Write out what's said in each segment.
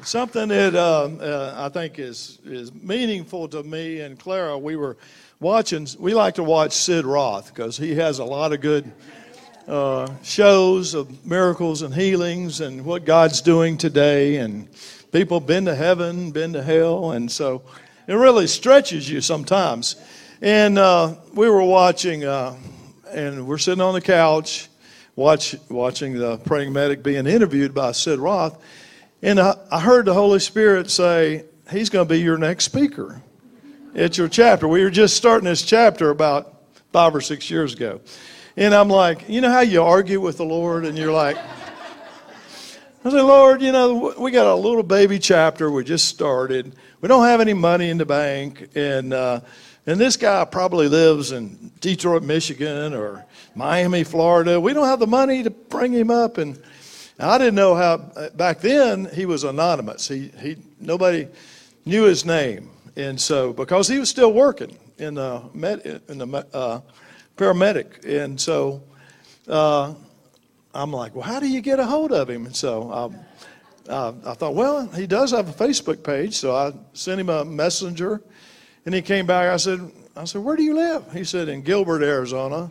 Something that uh, uh, I think is, is meaningful to me and Clara, we were watching, we like to watch Sid Roth because he has a lot of good uh, shows of miracles and healings and what God's doing today. And people been to heaven, been to hell. And so it really stretches you sometimes. And uh, we were watching, uh, and we're sitting on the couch watch, watching the praying medic being interviewed by Sid Roth. And I, I heard the Holy Spirit say, He's going to be your next speaker at your chapter. We were just starting this chapter about five or six years ago. And I'm like, you know how you argue with the Lord and you're like, I said, Lord, you know, we got a little baby chapter. We just started. We don't have any money in the bank. And, uh, and this guy probably lives in Detroit, Michigan or Miami, Florida. We don't have the money to bring him up. And I didn't know how, back then, he was anonymous. He, he, nobody knew his name. And so, because he was still working in the, med, in the uh, paramedic. And so uh, I'm like, well, how do you get a hold of him? And so um, uh, I thought, well, he does have a Facebook page. So I sent him a messenger. And he came back. I said, I said, where do you live? He said, in Gilbert, Arizona.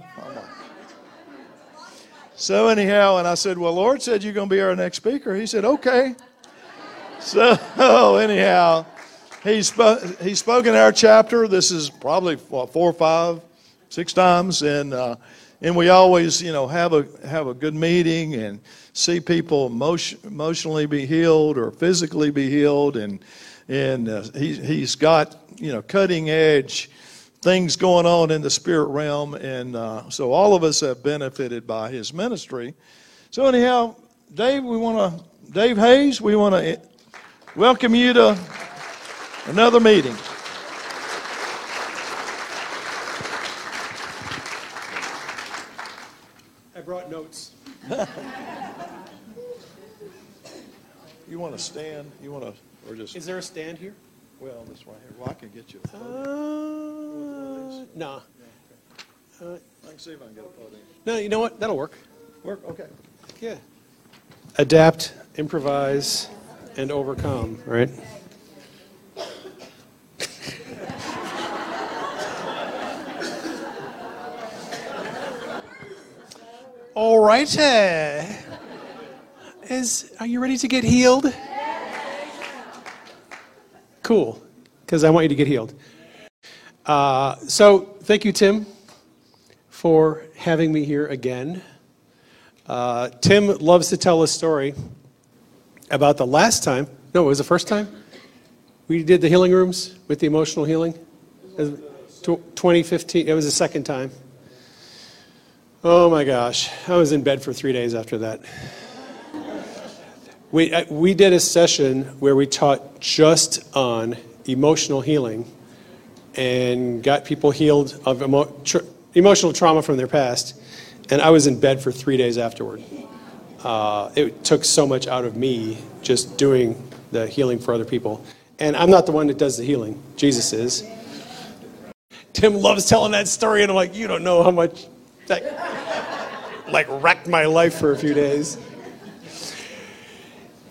So anyhow, and I said, well, Lord said you're going to be our next speaker. He said, okay. So anyhow, he spoke. He spoke in our chapter. This is probably four or five, six times, and uh, and we always, you know, have a have a good meeting and see people emotion, emotionally be healed or physically be healed, and and uh, he he's got you know cutting edge things going on in the spirit realm, and uh, so all of us have benefited by his ministry. So anyhow, Dave, we want to Dave Hayes, we want to welcome you to another meeting. I brought notes. you want to stand? You want to, or just? Is there a stand here? Well, this right here. Well, I can get you a podium. Uh, no. Uh, I can see if I can get a podium. No, you know what? That'll work. Work? Okay. Yeah. Adapt, improvise, and overcome, right? All right. Uh, is are you ready to get healed? Cool, because I want you to get healed. Uh, so, thank you, Tim, for having me here again. Uh, Tim loves to tell a story about the last time. No, it was the first time we did the healing rooms with the emotional healing. 2015. It was the second time. Oh my gosh, I was in bed for three days after that. We, uh, we did a session where we taught just on emotional healing and got people healed of emo, tr- emotional trauma from their past. And I was in bed for three days afterward. Uh, it took so much out of me just doing the healing for other people. And I'm not the one that does the healing, Jesus is. Tim loves telling that story, and I'm like, you don't know how much that like wrecked my life for a few days.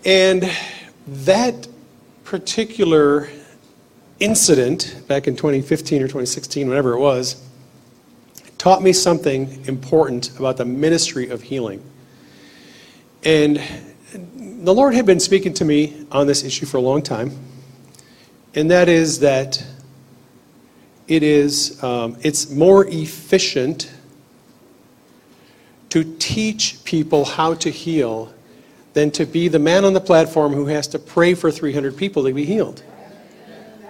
And that particular incident back in 2015 or 2016, whatever it was, taught me something important about the ministry of healing. And the Lord had been speaking to me on this issue for a long time, and that is that it is um, it's more efficient to teach people how to heal than to be the man on the platform who has to pray for 300 people to be healed.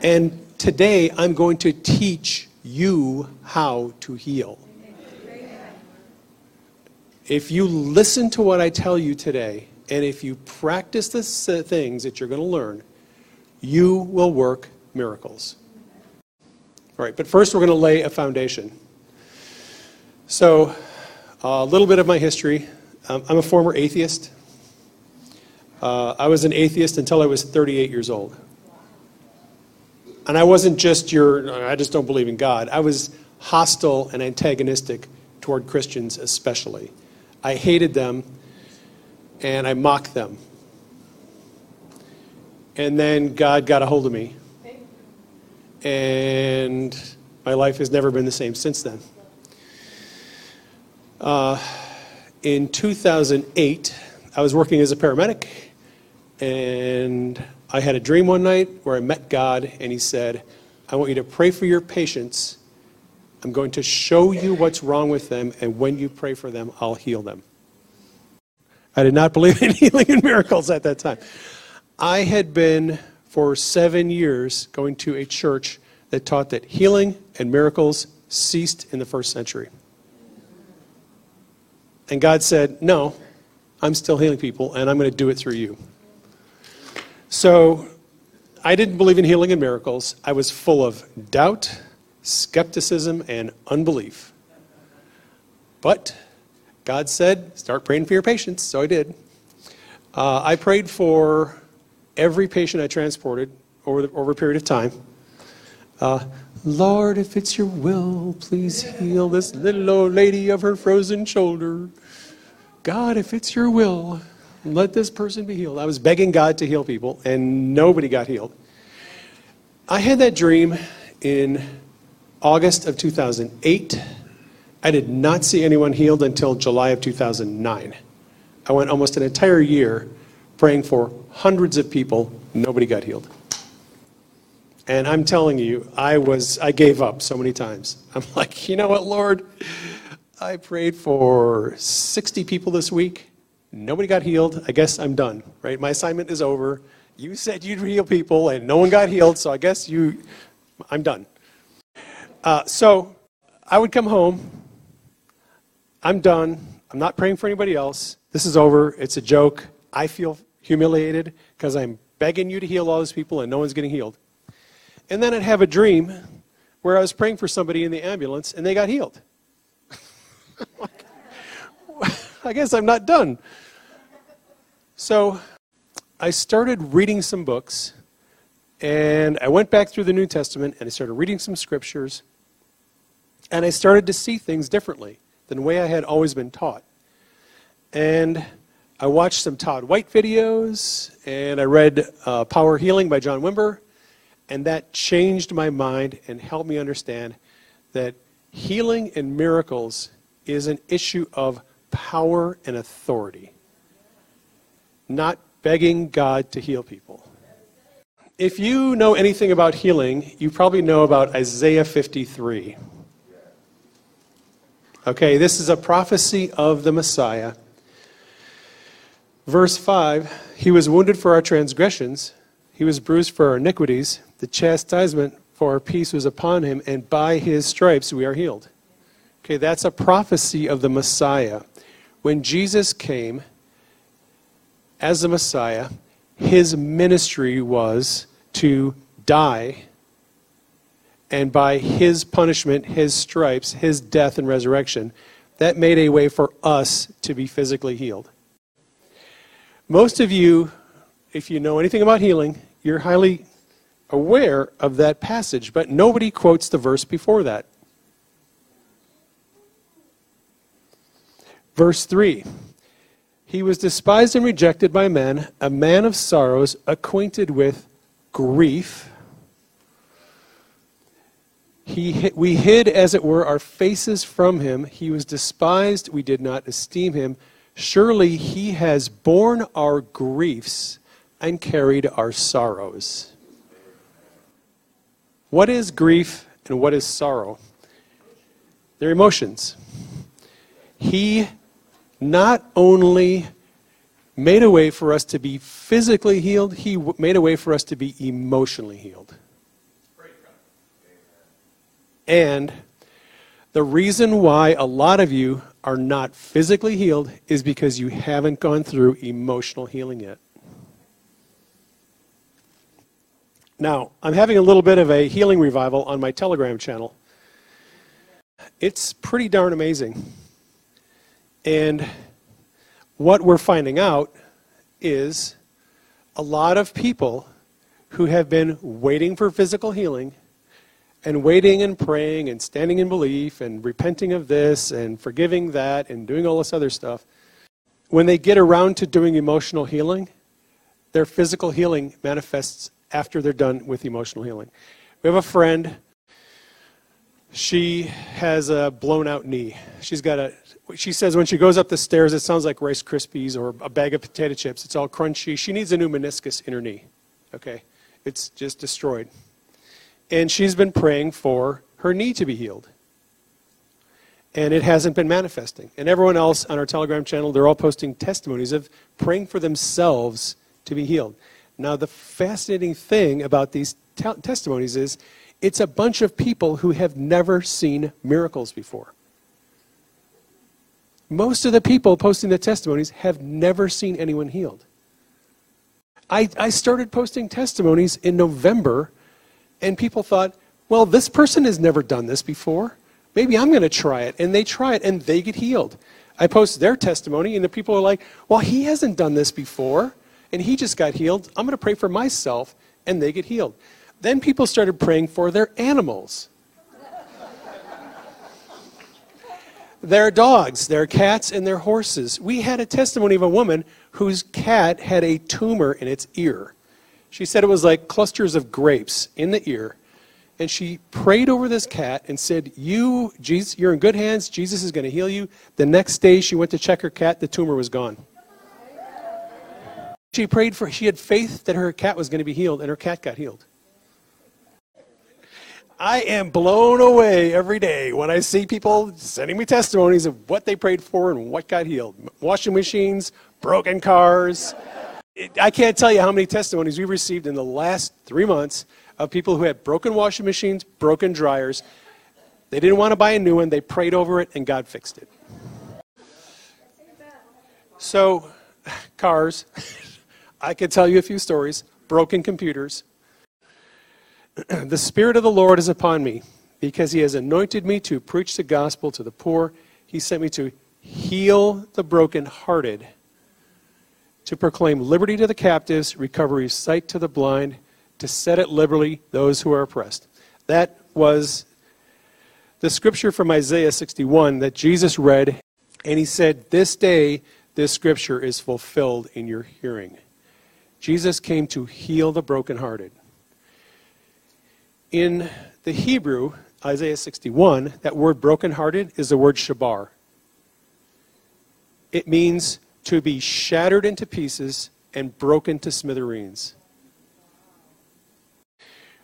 And today I'm going to teach you how to heal. If you listen to what I tell you today, and if you practice the things that you're going to learn, you will work miracles. All right, but first we're going to lay a foundation. So, a little bit of my history. Um, I'm a former atheist. Uh, I was an atheist until I was 38 years old. And I wasn't just your, I just don't believe in God. I was hostile and antagonistic toward Christians, especially. I hated them and I mocked them. And then God got a hold of me. And my life has never been the same since then. Uh, in 2008, I was working as a paramedic, and I had a dream one night where I met God, and He said, I want you to pray for your patients. I'm going to show you what's wrong with them, and when you pray for them, I'll heal them. I did not believe in healing and miracles at that time. I had been for seven years going to a church that taught that healing and miracles ceased in the first century. And God said, No, I'm still healing people, and I'm going to do it through you. So I didn't believe in healing and miracles. I was full of doubt, skepticism, and unbelief. But God said, Start praying for your patients. So I did. Uh, I prayed for every patient I transported over, the, over a period of time. Uh, Lord, if it's your will, please heal this little old lady of her frozen shoulder. God, if it's your will, let this person be healed. I was begging God to heal people, and nobody got healed. I had that dream in August of 2008. I did not see anyone healed until July of 2009. I went almost an entire year praying for hundreds of people, nobody got healed. And I'm telling you, I was I gave up so many times. I'm like, you know what, Lord? I prayed for 60 people this week. Nobody got healed. I guess I'm done, right? My assignment is over. You said you'd heal people, and no one got healed, so I guess you, I'm done. Uh, so I would come home. I'm done. I'm not praying for anybody else. This is over. It's a joke. I feel humiliated because I'm begging you to heal all those people, and no one's getting healed. And then I'd have a dream where I was praying for somebody in the ambulance, and they got healed. I guess I'm not done. So I started reading some books, and I went back through the New Testament and I started reading some scriptures, and I started to see things differently than the way I had always been taught. And I watched some Todd White videos, and I read uh, Power Healing by John Wimber, and that changed my mind and helped me understand that healing and miracles is an issue of power and authority, not begging God to heal people. If you know anything about healing, you probably know about Isaiah 53. Okay, this is a prophecy of the Messiah. Verse 5 He was wounded for our transgressions, He was bruised for our iniquities. The chastisement for our peace was upon Him, and by His stripes we are healed. Okay, that's a prophecy of the Messiah. When Jesus came as the Messiah, his ministry was to die, and by his punishment, his stripes, his death and resurrection, that made a way for us to be physically healed. Most of you, if you know anything about healing, you're highly aware of that passage, but nobody quotes the verse before that. Verse 3 He was despised and rejected by men, a man of sorrows, acquainted with grief. He, we hid, as it were, our faces from him. He was despised. We did not esteem him. Surely he has borne our griefs and carried our sorrows. What is grief and what is sorrow? They're emotions. He not only made a way for us to be physically healed, He made a way for us to be emotionally healed. And the reason why a lot of you are not physically healed is because you haven't gone through emotional healing yet. Now, I'm having a little bit of a healing revival on my Telegram channel. It's pretty darn amazing. And what we're finding out is a lot of people who have been waiting for physical healing and waiting and praying and standing in belief and repenting of this and forgiving that and doing all this other stuff, when they get around to doing emotional healing, their physical healing manifests after they're done with emotional healing. We have a friend. She has a blown out knee. She's got a, she says when she goes up the stairs, it sounds like Rice Krispies or a bag of potato chips. It's all crunchy. She needs a new meniscus in her knee. Okay? It's just destroyed. And she's been praying for her knee to be healed. And it hasn't been manifesting. And everyone else on our Telegram channel, they're all posting testimonies of praying for themselves to be healed. Now, the fascinating thing about these te- testimonies is it's a bunch of people who have never seen miracles before. Most of the people posting the testimonies have never seen anyone healed. I, I started posting testimonies in November, and people thought, well, this person has never done this before. Maybe I'm going to try it. And they try it, and they get healed. I post their testimony, and the people are like, well, he hasn't done this before, and he just got healed. I'm going to pray for myself, and they get healed. Then people started praying for their animals. Their dogs, their cats, and their horses. We had a testimony of a woman whose cat had a tumor in its ear. She said it was like clusters of grapes in the ear. And she prayed over this cat and said, You, Jesus, you're in good hands. Jesus is going to heal you. The next day she went to check her cat, the tumor was gone. She prayed for, she had faith that her cat was going to be healed, and her cat got healed. I am blown away every day when I see people sending me testimonies of what they prayed for and what got healed. Washing machines, broken cars. I can't tell you how many testimonies we've received in the last three months of people who had broken washing machines, broken dryers. They didn't want to buy a new one, they prayed over it, and God fixed it. So, cars. I could tell you a few stories. Broken computers the Spirit of the Lord is upon me, because he has anointed me to preach the gospel to the poor. He sent me to heal the brokenhearted, to proclaim liberty to the captives, recovery of sight to the blind, to set at liberty those who are oppressed. That was the scripture from Isaiah 61 that Jesus read, and he said, This day this scripture is fulfilled in your hearing. Jesus came to heal the brokenhearted. In the Hebrew, Isaiah 61, that word brokenhearted is the word shabar. It means to be shattered into pieces and broken to smithereens.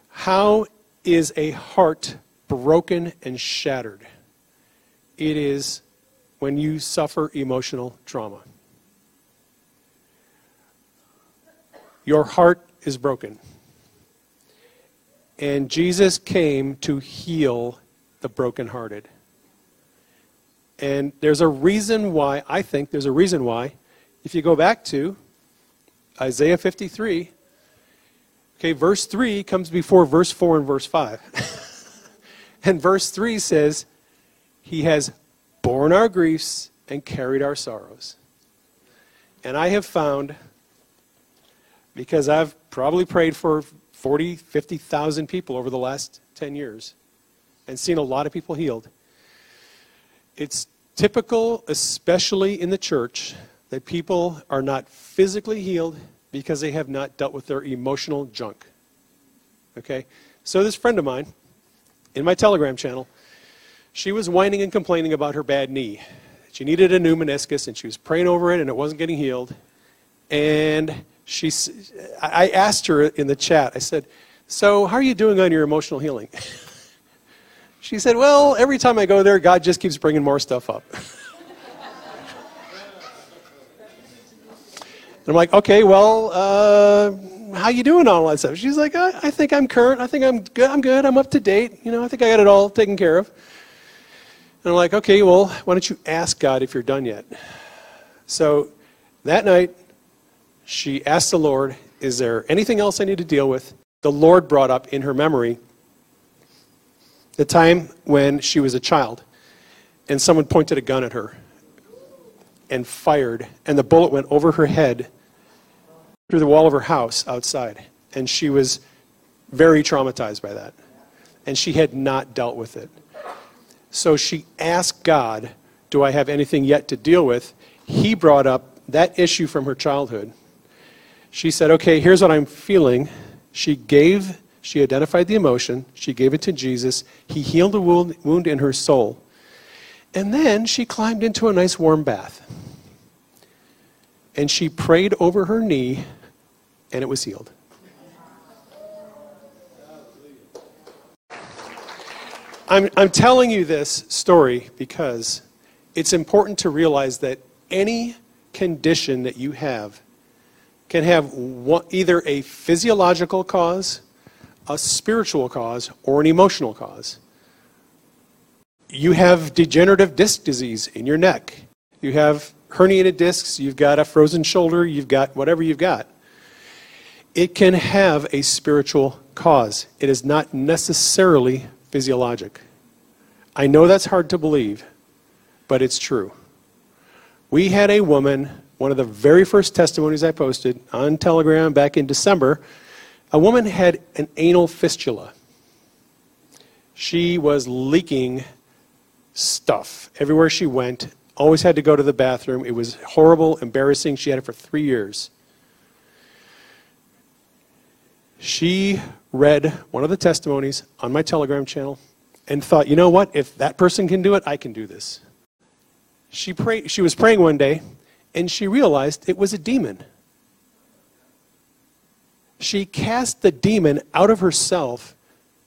How is a heart broken and shattered? It is when you suffer emotional trauma. Your heart is broken. And Jesus came to heal the brokenhearted. And there's a reason why, I think there's a reason why, if you go back to Isaiah 53, okay, verse 3 comes before verse 4 and verse 5. and verse 3 says, He has borne our griefs and carried our sorrows. And I have found, because I've probably prayed for 40, 50,000 people over the last 10 years and seen a lot of people healed. It's typical, especially in the church, that people are not physically healed because they have not dealt with their emotional junk. Okay? So, this friend of mine in my Telegram channel, she was whining and complaining about her bad knee. She needed a new meniscus and she was praying over it and it wasn't getting healed. And she, I asked her in the chat, I said, So, how are you doing on your emotional healing? she said, Well, every time I go there, God just keeps bringing more stuff up. And I'm like, okay, well, uh, how you doing on all that stuff? She's like, I, I, think I'm current. I think I'm good. I'm good. I'm up to date. You know, I think I got it all taken care of. And I'm like, okay, well, why don't you ask God if you're done yet? So that night, she asked the Lord, Is there anything else I need to deal with? The Lord brought up in her memory the time when she was a child and someone pointed a gun at her and fired, and the bullet went over her head through the wall of her house outside. And she was very traumatized by that. And she had not dealt with it. So she asked God, Do I have anything yet to deal with? He brought up that issue from her childhood She said, Okay, here's what I'm feeling. She gave, she identified the emotion, she gave it to Jesus. He healed the wound, wound in her soul. And then she climbed into a nice warm bath. And she prayed over her knee, and it was healed. I'm, I'm telling you this story because it's important to realize that any condition that you have can have one, either a physiological cause, a spiritual cause, or an emotional cause. You have degenerative disc disease in your neck. You have herniated discs, you've got a frozen shoulder, you've got whatever you've got. It can have a spiritual cause. It is not necessarily physiologic. I know that's hard to believe, but it's true. We had a woman, one of the very first testimonies I posted on Telegram back in December, a woman had an anal fistula. She was leaking stuff everywhere she went, always had to go to the bathroom. It was horrible, embarrassing. She had it for three years. She read one of the testimonies on my Telegram channel and thought, you know what? If that person can do it, I can do this. She, prayed, she was praying one day and she realized it was a demon. She cast the demon out of herself,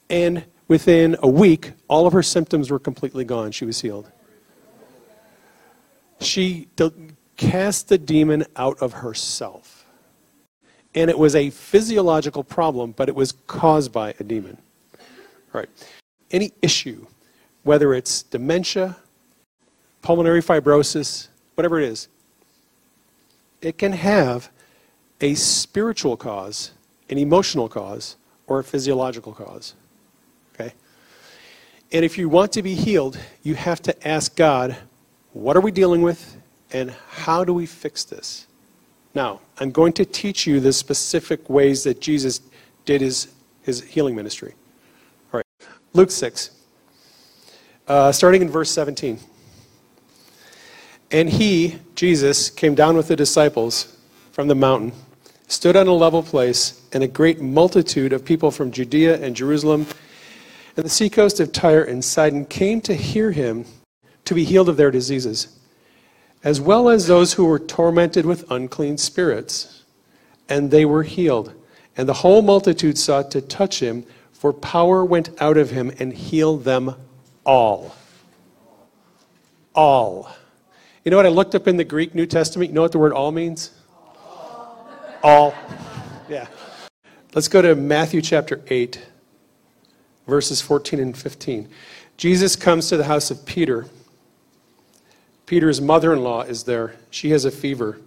and within a week, all of her symptoms were completely gone. She was healed. She cast the demon out of herself. And it was a physiological problem, but it was caused by a demon. All right any issue, whether it's dementia, pulmonary fibrosis, whatever it is, it can have a spiritual cause, an emotional cause, or a physiological cause. Okay? And if you want to be healed, you have to ask God, what are we dealing with and how do we fix this? Now, I'm going to teach you the specific ways that Jesus did his, his healing ministry. All right, Luke 6, uh, starting in verse 17. And he, Jesus, came down with the disciples from the mountain, stood on a level place, and a great multitude of people from Judea and Jerusalem and the seacoast of Tyre and Sidon came to hear him to be healed of their diseases, as well as those who were tormented with unclean spirits. And they were healed. And the whole multitude sought to touch him for power went out of him and healed them all. All. You know what I looked up in the Greek New Testament? You know what the word all means? All. Yeah. Let's go to Matthew chapter 8, verses 14 and 15. Jesus comes to the house of Peter. Peter's mother in law is there. She has a fever.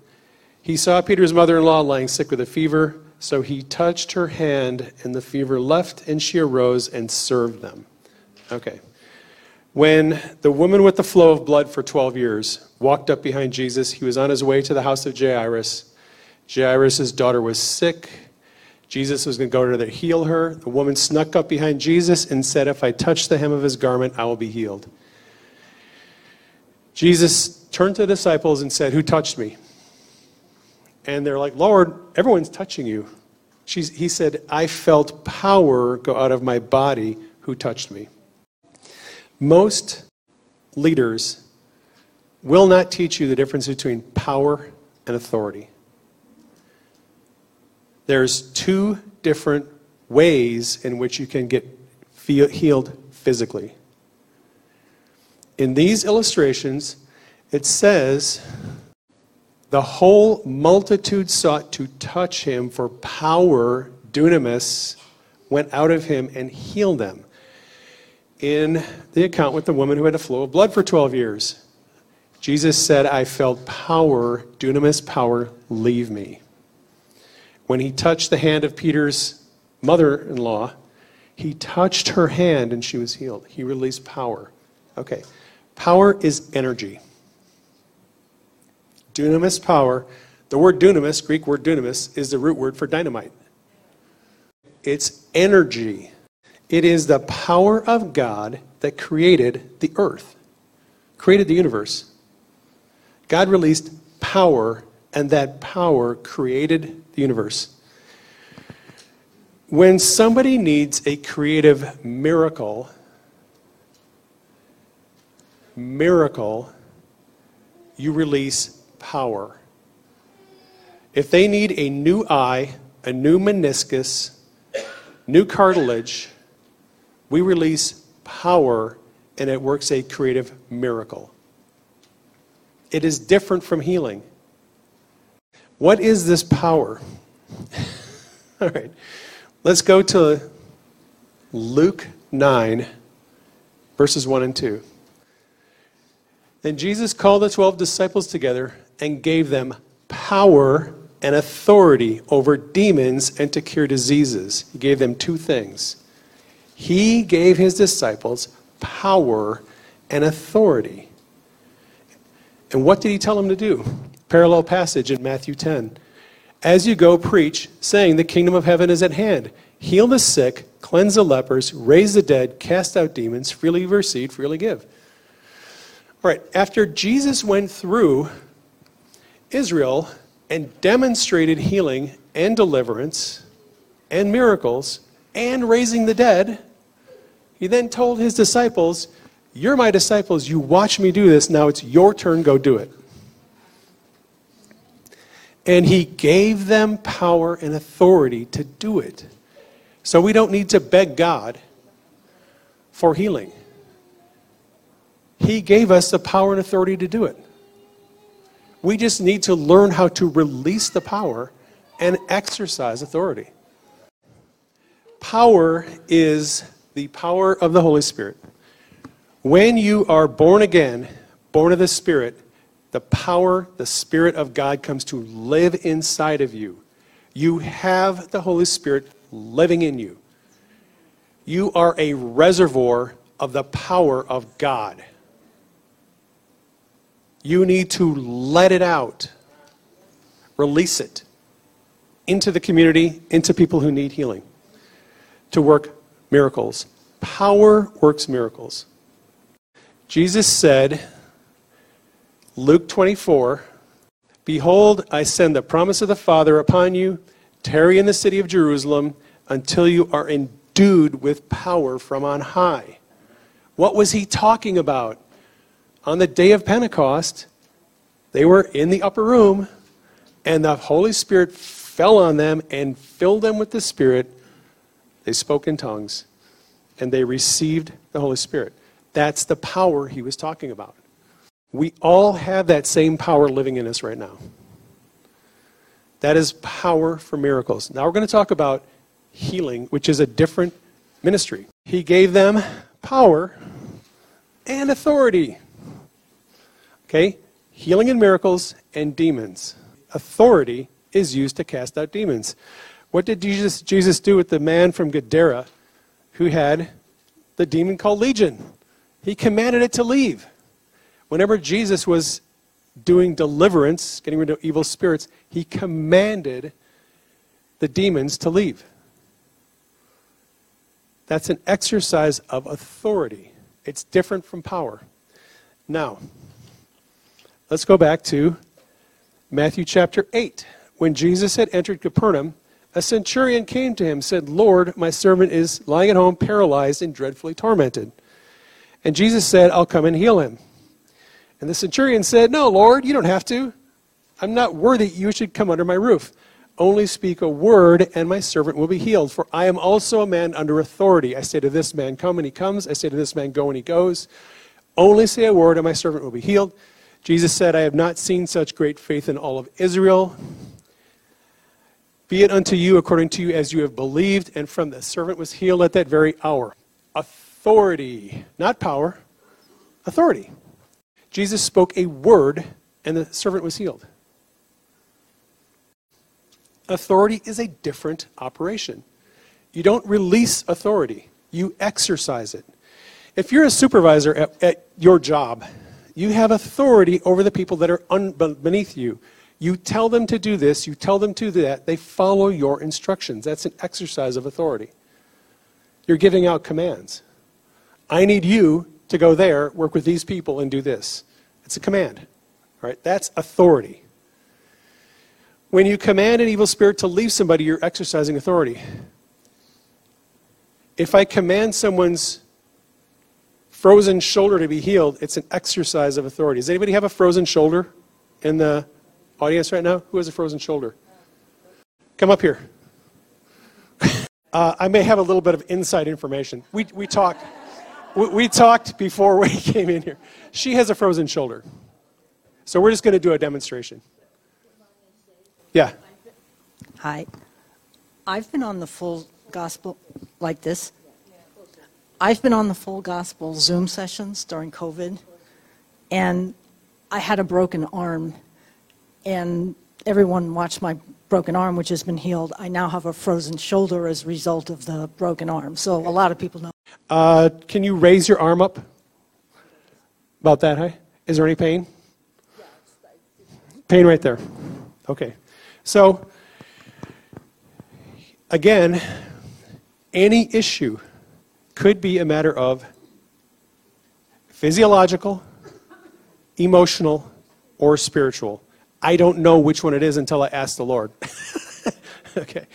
He saw Peter's mother in law lying sick with a fever. So he touched her hand, and the fever left, and she arose and served them. Okay. When the woman with the flow of blood for 12 years walked up behind Jesus, he was on his way to the house of Jairus. Jairus' daughter was sick. Jesus was going to go to there to heal her. The woman snuck up behind Jesus and said, If I touch the hem of his garment, I will be healed. Jesus turned to the disciples and said, Who touched me? And they're like, Lord, everyone's touching you. She's, he said, I felt power go out of my body who touched me. Most leaders will not teach you the difference between power and authority. There's two different ways in which you can get healed physically. In these illustrations, it says the whole multitude sought to touch him, for power, dunamis, went out of him and healed them. In the account with the woman who had a flow of blood for 12 years, Jesus said, I felt power, dunamis power, leave me. When he touched the hand of Peter's mother in law, he touched her hand and she was healed. He released power. Okay. Power is energy. Dunamis power. The word dunamis, Greek word dunamis, is the root word for dynamite. It's energy. It is the power of God that created the earth, created the universe. God released power and that power created the universe. When somebody needs a creative miracle, miracle, you release power. If they need a new eye, a new meniscus, new cartilage, we release power and it works a creative miracle. It is different from healing. What is this power? All right, let's go to Luke 9, verses 1 and 2. Then Jesus called the 12 disciples together and gave them power and authority over demons and to cure diseases. He gave them two things. He gave his disciples power and authority. And what did he tell them to do? Parallel passage in Matthew 10. As you go, preach, saying, The kingdom of heaven is at hand. Heal the sick, cleanse the lepers, raise the dead, cast out demons, freely receive, freely give. All right, after Jesus went through Israel and demonstrated healing and deliverance and miracles and raising the dead, he then told his disciples, You're my disciples. You watch me do this. Now it's your turn. Go do it. And he gave them power and authority to do it. So we don't need to beg God for healing. He gave us the power and authority to do it. We just need to learn how to release the power and exercise authority. Power is the power of the Holy Spirit. When you are born again, born of the Spirit, the power, the Spirit of God comes to live inside of you. You have the Holy Spirit living in you. You are a reservoir of the power of God. You need to let it out, release it into the community, into people who need healing, to work miracles. Power works miracles. Jesus said, Luke 24, Behold, I send the promise of the Father upon you. Tarry in the city of Jerusalem until you are endued with power from on high. What was he talking about? on the day of Pentecost, they were in the upper room, and the Holy Spirit fell on them and filled them with the Spirit. They spoke in tongues, and they received the Holy Spirit. That's the power he was talking about. We all have that same power living in us right now. That is power for miracles. Now we're going to talk about healing, which is a different ministry. He gave them power and authority. Okay? Healing and miracles and demons. Authority is used to cast out demons. What did Jesus, Jesus do with the man from Gadara who had the demon called Legion? He commanded it to leave. Whenever Jesus was doing deliverance, getting rid of evil spirits, he commanded the demons to leave. That's an exercise of authority. It's different from power. Now, Let's go back to Matthew chapter 8. When Jesus had entered Capernaum, a centurion came to him and said, Lord, my servant is lying at home paralyzed and dreadfully tormented. And Jesus said, I'll come and heal him. And the centurion said, No, Lord, you don't have to. I'm not worthy you should come under my roof. Only speak a word, and my servant will be healed. For I am also a man under authority. I say to this man, Come, and he comes. I say to this man, Go, and he goes. Only say a word, and my servant will be healed. Jesus said, I have not seen such great faith in all of Israel. Be it unto you according to you as you have believed. And from the servant was healed at that very hour. Authority, not power, authority. Jesus spoke a word, and the servant was healed. Authority is a different operation. You don't release authority, you exercise it. If you're a supervisor at, at your job you have authority over the people that are un- beneath you. You tell them to do this, you tell them to do that, they follow your instructions. That's an exercise of authority. You're giving out commands. I need you to go there, work with these people, and do this. It's a command. Right? That's authority. When you command an evil spirit to leave somebody, you're exercising authority. If I command someone's frozen shoulder to be healed, it's an exercise of authority. Does anybody have a frozen shoulder in the audience right now? Who has a frozen shoulder? Come up here. Uh, I may have a little bit of inside information. We, we talked. We, we talked before we came in here. She has a frozen shoulder. So we're just going to do a demonstration. Yeah. Hi. I've been on the full gospel like this. I've been on the full gospel Zoom sessions during COVID, and I had a broken arm, and everyone watched my broken arm, which has been healed. I now have a frozen shoulder as a result of the broken arm. So a lot of people know. Uh, can you raise your arm up? About that high? Is there any pain? Pain right there. Okay. So, again, any issue could be a matter of physiological, emotional, or spiritual. I don't know which one it is until I ask the Lord. okay.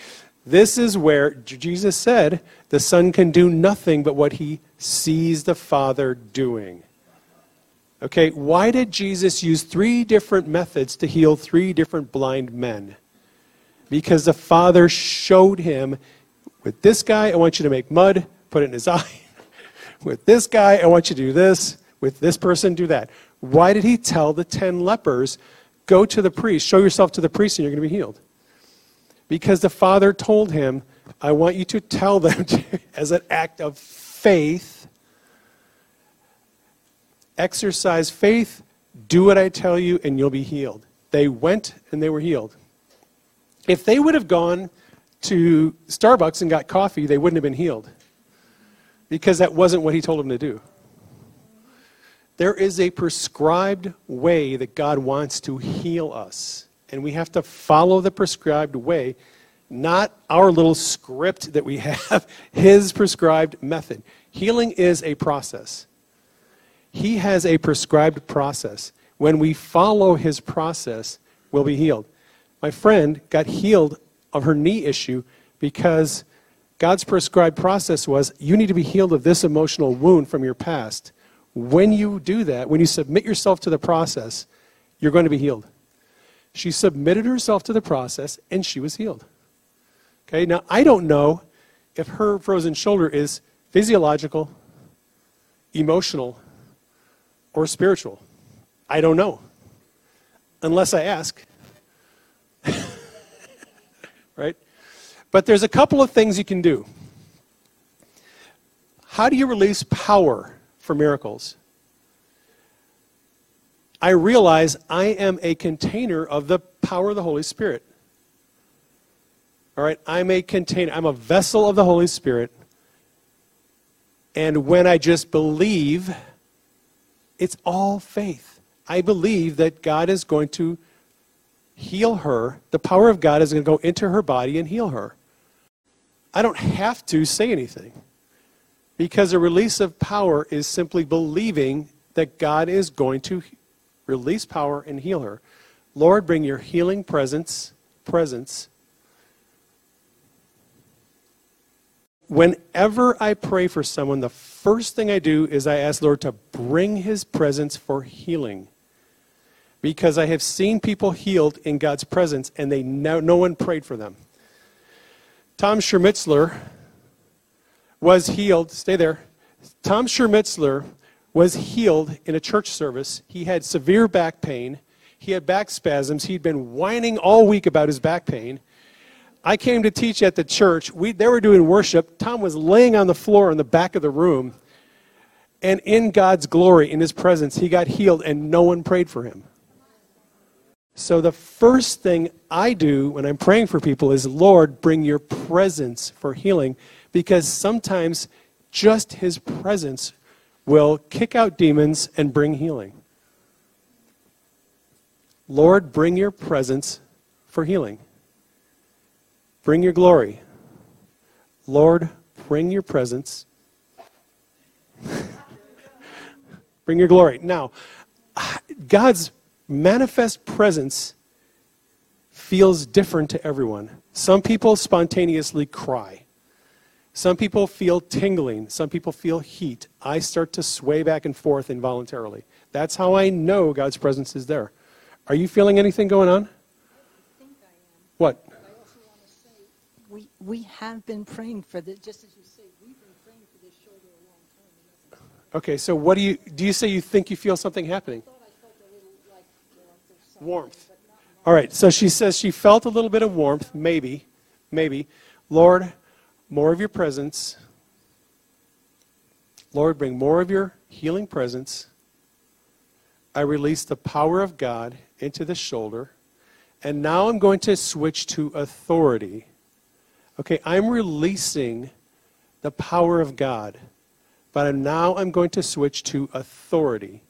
This is where Jesus said the Son can do nothing but what he sees the Father doing. Okay, why did Jesus use three different methods to heal three different blind men? Because the Father showed him with this guy, I want you to make mud, put it in his eye. with this guy, I want you to do this. With this person, do that. Why did he tell the ten lepers, go to the priest, show yourself to the priest, and you're going to be healed? Because the Father told him, I want you to tell them as an act of faith exercise faith, do what I tell you, and you'll be healed. They went and they were healed. If they would have gone to Starbucks and got coffee, they wouldn't have been healed because that wasn't what he told them to do. There is a prescribed way that God wants to heal us, and we have to follow the prescribed way, not our little script that we have, his prescribed method. Healing is a process. He has a prescribed process. When we follow his process, we'll be healed. My friend got healed of her knee issue because God's prescribed process was you need to be healed of this emotional wound from your past. When you do that, when you submit yourself to the process, you're going to be healed. She submitted herself to the process and she was healed. Okay, now I don't know if her frozen shoulder is physiological, emotional, or spiritual? I don't know. Unless I ask. right? But there's a couple of things you can do. How do you release power for miracles? I realize I am a container of the power of the Holy Spirit. All right, I'm a container, I'm a vessel of the Holy Spirit. And when I just believe, it's all faith. I believe that God is going to heal her. The power of God is going to go into her body and heal her. I don't have to say anything because a release of power is simply believing that God is going to release power and heal her. Lord, bring your healing presence, presence whenever I pray for someone, the first thing I do is I ask Lord to bring his presence for healing. Because I have seen people healed in God's presence and they no, no one prayed for them. Tom Schermitzler was healed. Stay there. Tom Schermitzler was healed in a church service. He had severe back pain. He had back spasms. He'd been whining all week about his back pain. I came to teach at the church. We, they were doing worship. Tom was laying on the floor in the back of the room. And in God's glory, in his presence, he got healed and no one prayed for him. So the first thing I do when I'm praying for people is, Lord, bring your presence for healing. Because sometimes just his presence will kick out demons and bring healing. Lord, bring your presence for healing. Bring your glory. Lord, bring your presence. bring your glory. Now, God's manifest presence feels different to everyone. Some people spontaneously cry. Some people feel tingling. Some people feel heat. I start to sway back and forth involuntarily. That's how I know God's presence is there. Are you feeling anything going on? What? I also want to say, we, we have been praying for this, just as you say, we've been praying for this shoulder a long time. Okay, so what do you do you say you think you feel something happening? I thought I felt a little like warmth. Warmth. All right, so she says she felt a little bit of warmth, maybe, maybe. Lord, more of your presence. Lord, bring more of your healing presence. I release the power of God into the shoulder. And now I'm going to switch to authority. Okay, I'm releasing the power of God, but now I'm going to switch to authority.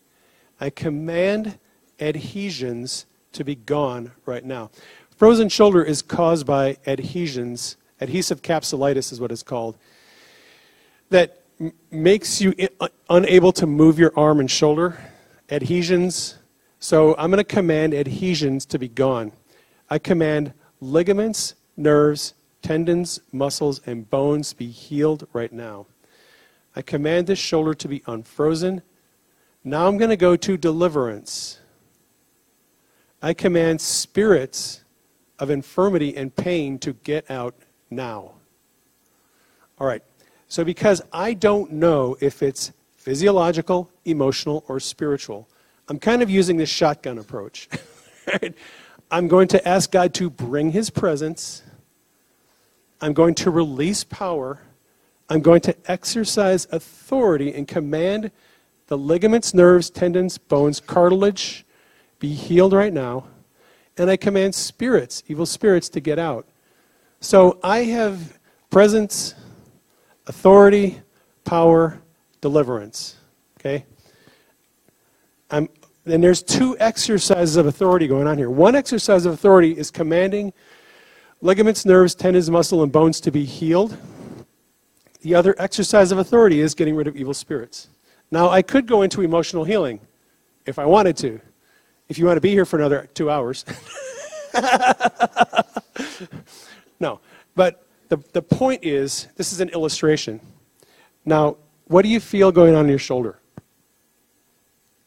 I command adhesions to be gone right now. Frozen shoulder is caused by adhesions. Adhesive capsulitis is what it's called. That m- makes you i- uh, unable to move your arm and shoulder. Adhesions. So I'm going to command adhesions to be gone. I command ligaments, nerves, tendons, muscles, and bones be healed right now. I command this shoulder to be unfrozen. Now I'm going to go to deliverance. I command spirits of infirmity and pain to get out now. All right. So, because I don't know if it's physiological, emotional, or spiritual, I'm kind of using this shotgun approach. Right? I'm going to ask God to bring His presence. I'm going to release power. I'm going to exercise authority and command the ligaments, nerves, tendons, bones, cartilage be healed right now. And I command spirits, evil spirits, to get out. So I have presence, authority, power, deliverance. Okay? I'm, and there's two exercises of authority going on here. One exercise of authority is commanding ligaments, nerves, tendons, muscle, and bones to be healed. The other exercise of authority is getting rid of evil spirits. Now, I could go into emotional healing if I wanted to. If you want to be here for another two hours. no. But the, the point is this is an illustration. Now, what do you feel going on in your shoulder?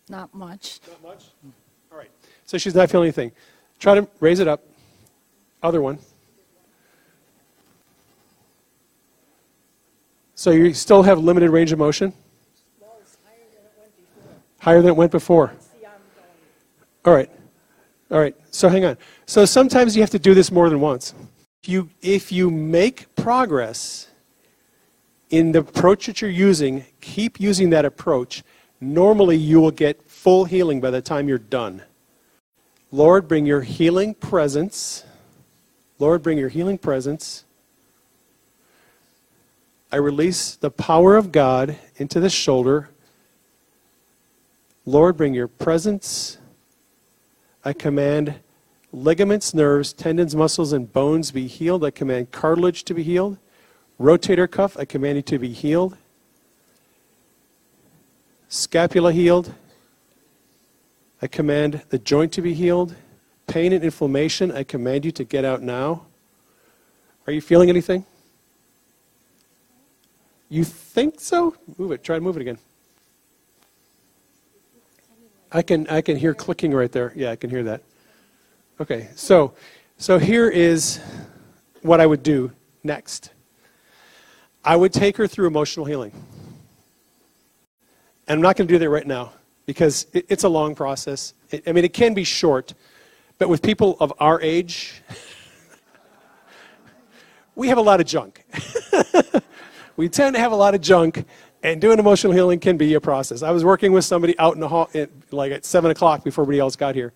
Not much. Not much? All right. So she's not feeling anything. Try to raise it up. Other one. So you still have limited range of motion? Higher than it went before. All right. All right. So hang on. So sometimes you have to do this more than once. If you, if you make progress in the approach that you're using, keep using that approach. Normally, you will get full healing by the time you're done. Lord, bring your healing presence. Lord, bring your healing presence. I release the power of God into the shoulder. Lord, bring your presence. I command ligaments, nerves, tendons, muscles, and bones be healed. I command cartilage to be healed. Rotator cuff, I command you to be healed. Scapula healed. I command the joint to be healed. Pain and inflammation, I command you to get out now. Are you feeling anything? You think so? Move it. Try to move it again. I can I can hear clicking right there. Yeah, I can hear that. Okay. So so here is what I would do next. I would take her through emotional healing. And I'm not going to do that right now because it, it's a long process. It, I mean, it can be short, but with people of our age, we have a lot of junk. we tend to have a lot of junk, and doing emotional healing can be a process. I was working with somebody out in the hall, at, like at 7 o'clock before everybody else got here,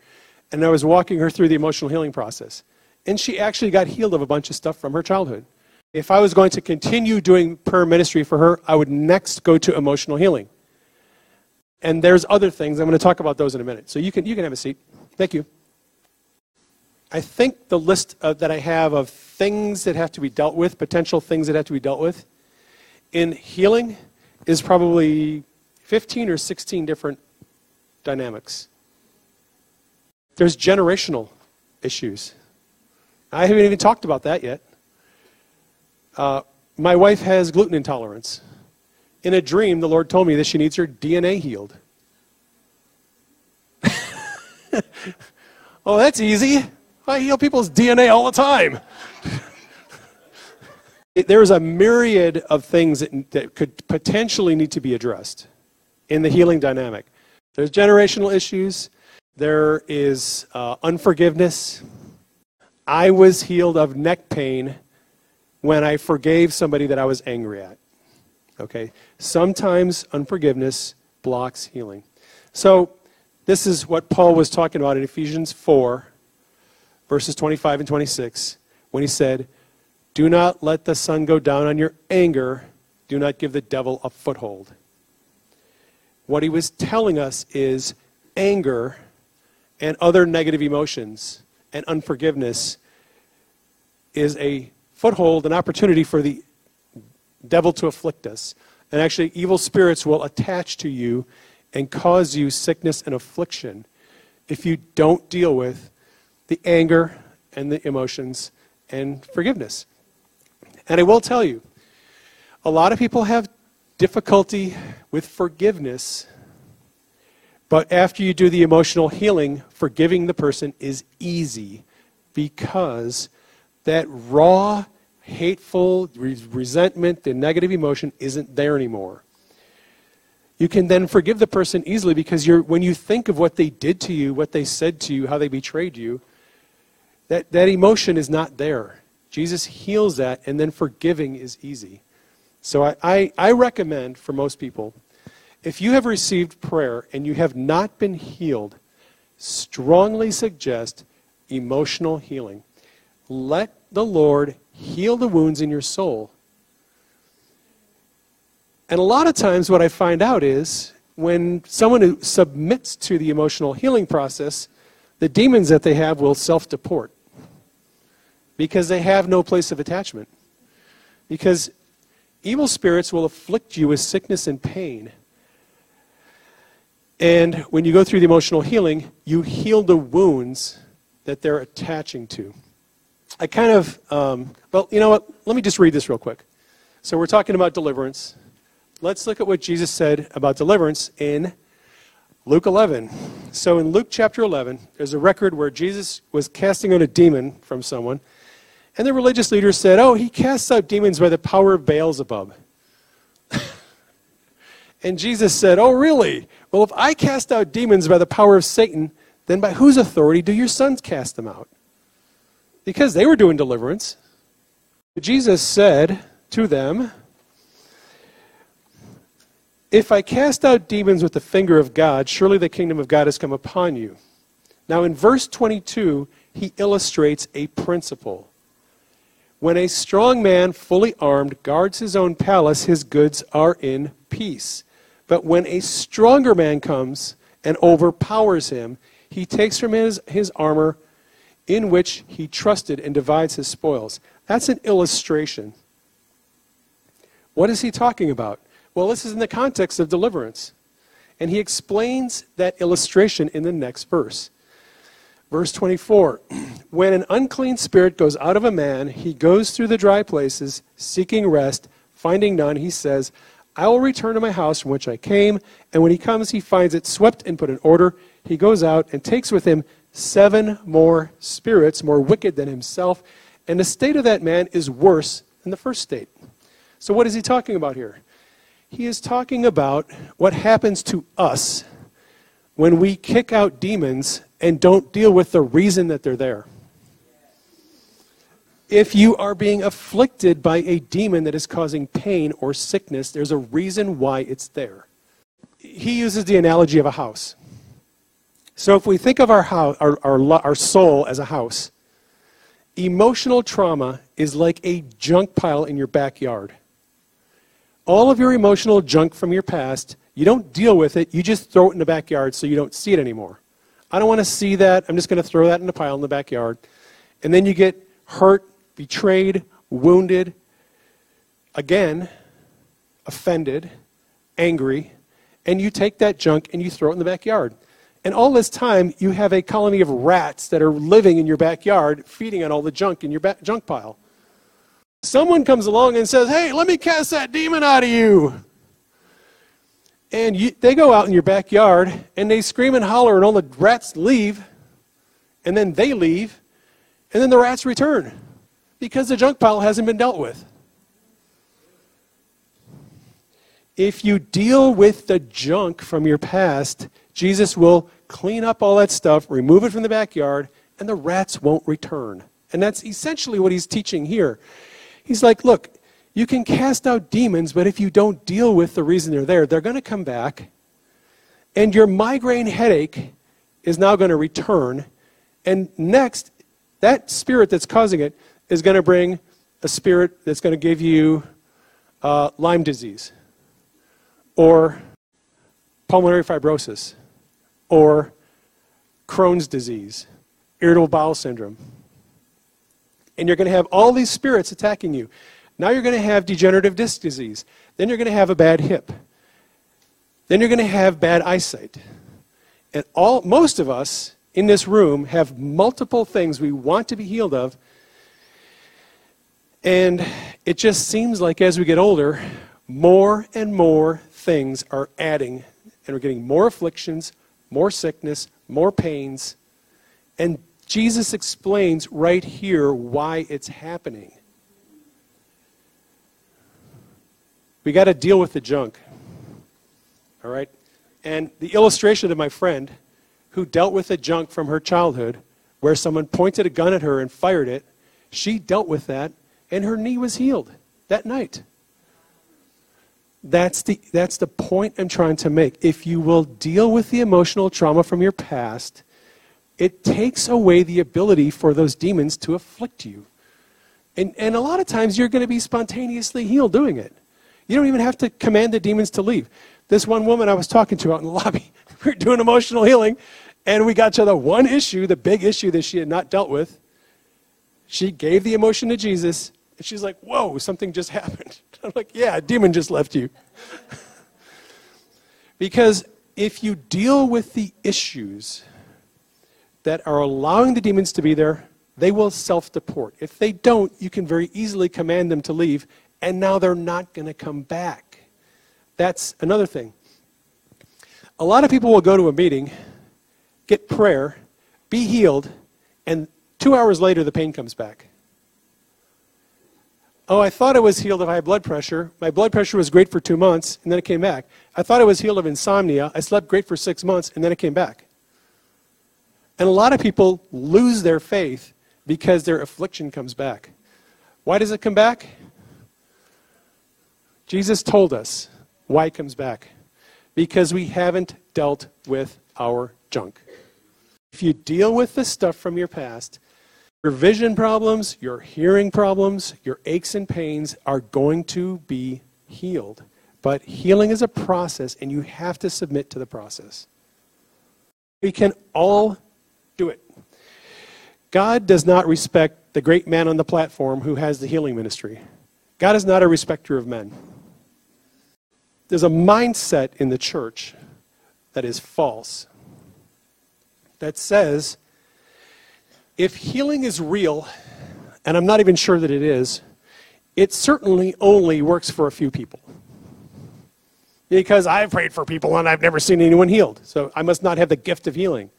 and I was walking her through the emotional healing process. And she actually got healed of a bunch of stuff from her childhood. If I was going to continue doing prayer ministry for her, I would next go to emotional healing. And there's other things. I'm going to talk about those in a minute. So you can, you can have a seat. Thank you. I think the list of, that I have of things that have to be dealt with, potential things that have to be dealt with, in healing is probably 15 or 16 different dynamics. There's generational issues. I haven't even talked about that yet. Uh, my wife has gluten intolerance. In a dream, the Lord told me that she needs her DNA healed. oh, that's easy. I heal people's DNA all the time. There's a myriad of things that, that could potentially need to be addressed in the healing dynamic. There's generational issues, there is uh, unforgiveness. I was healed of neck pain when I forgave somebody that I was angry at. Okay? Sometimes unforgiveness blocks healing. So, this is what Paul was talking about in Ephesians 4, verses 25 and 26, when he said, Do not let the sun go down on your anger, do not give the devil a foothold. What he was telling us is anger and other negative emotions and unforgiveness is a foothold, an opportunity for the devil to afflict us. And actually, evil spirits will attach to you and cause you sickness and affliction if you don't deal with the anger and the emotions and forgiveness. And I will tell you, a lot of people have difficulty with forgiveness, but after you do the emotional healing, forgiving the person is easy because that raw hateful re- resentment, the negative emotion isn't there anymore. You can then forgive the person easily because you're, when you think of what they did to you, what they said to you, how they betrayed you, that, that emotion is not there. Jesus heals that, and then forgiving is easy. So I, I, I recommend for most people, if you have received prayer and you have not been healed, strongly suggest emotional healing. Let the Lord heal the wounds in your soul. And a lot of times, what I find out is when someone who submits to the emotional healing process, the demons that they have will self deport because they have no place of attachment. Because evil spirits will afflict you with sickness and pain. And when you go through the emotional healing, you heal the wounds that they're attaching to. I kind of, um, well, you know what? Let me just read this real quick. So we're talking about deliverance. Let's look at what Jesus said about deliverance in Luke 11. So in Luke chapter 11, there's a record where Jesus was casting out a demon from someone, and the religious leaders said, Oh, he casts out demons by the power of Beelzebub. And Jesus said, Oh, really? Well, if I cast out demons by the power of Satan, then by whose authority do your sons cast them out? because they were doing deliverance. Jesus said to them, If I cast out demons with the finger of God, surely the kingdom of God has come upon you. Now, in verse 22, he illustrates a principle. When a strong man, fully armed, guards his own palace, his goods are in peace. But when a stronger man comes and overpowers him, he takes from his, his armor in which he trusted and divides his spoils. That's an illustration. What is he talking about? Well, this is in the context of deliverance. And he explains that illustration in the next verse. Verse 24 When an unclean spirit goes out of a man, he goes through the dry places, seeking rest. Finding none, he says, I will return to my house from which I came. And when he comes, he finds it swept and put in order. He goes out and takes with him seven more spirits more wicked than himself, and the state of that man is worse than the first state. So, what is he talking about here? He is talking about what happens to us when we kick out demons and don't deal with the reason that they're there. If you are being afflicted by a demon that is causing pain or sickness, there's a reason why it's there. He uses the analogy of a house. So if we think of our, house, our, our, our soul as a house, emotional trauma is like a junk pile in your backyard. All of your emotional junk from your past, you don't deal with it, you just throw it in the backyard so you don't see it anymore. I don't want to see that, I'm just going to throw that in a pile in the backyard. And then you get hurt, betrayed, wounded, again, offended, angry, and you take that junk and you throw it in the backyard And all this time, you have a colony of rats that are living in your backyard, feeding on all the junk in your ba- junk pile. Someone comes along and says, Hey, let me cast that demon out of you. And you, they go out in your backyard and they scream and holler, and all the rats leave, and then they leave, and then the rats return because the junk pile hasn't been dealt with. If you deal with the junk from your past, Jesus will clean up all that stuff, remove it from the backyard, and the rats won't return. And that's essentially what he's teaching here. He's like, look, you can cast out demons, but if you don't deal with the reason they're there, they're going to come back, and your migraine headache is now going to return. And next, that spirit that's causing it is going to bring a spirit that's going to give you uh, Lyme disease or pulmonary fibrosis or Crohn's disease, irritable bowel syndrome. And you're going to have all these spirits attacking you. Now you're going to have degenerative disc disease. Then you're going to have a bad hip. Then you're going to have bad eyesight. And all, most of us in this room have multiple things we want to be healed of. And it just seems like as we get older, more and more things are adding, and we're getting more afflictions, more sickness, more pains. And Jesus explains right here why it's happening. We got to deal with the junk. All right? And the illustration of my friend who dealt with the junk from her childhood, where someone pointed a gun at her and fired it, she dealt with that, and her knee was healed that night. That's the, that's the point I'm trying to make. If you will deal with the emotional trauma from your past, it takes away the ability for those demons to afflict you. And, and a lot of times you're going to be spontaneously healed doing it. You don't even have to command the demons to leave. This one woman I was talking to out in the lobby, we were doing emotional healing, and we got to the one issue, the big issue that she had not dealt with. She gave the emotion to Jesus, and she's like, Whoa, something just happened. I'm like, Yeah, a demon just left you. because if you deal with the issues that are allowing the demons to be there, they will self deport. If they don't, you can very easily command them to leave, and now they're not going to come back. That's another thing. A lot of people will go to a meeting, get prayer, be healed, and two hours later the pain comes back. Oh, I thought I was healed of high blood pressure. My blood pressure was great for two months, and then it came back. I thought I was healed of insomnia. I slept great for six months, and then it came back. And a lot of people lose their faith because their affliction comes back. Why does it come back? Jesus told us why it comes back. Because we haven't dealt with our junk. If you deal with the stuff from your past, your vision problems, your hearing problems, your aches and pains are going to be healed. But healing is a process, and you have to submit to the process. We can all do it. God does not respect the great man on the platform who has the healing ministry. God is not a respecter of men. There's a mindset in the church that is false that says if healing is real, and I'm not even sure that it is, it certainly only works for a few people. Because I've prayed for people and I've never seen anyone healed. So I must not have the gift of healing.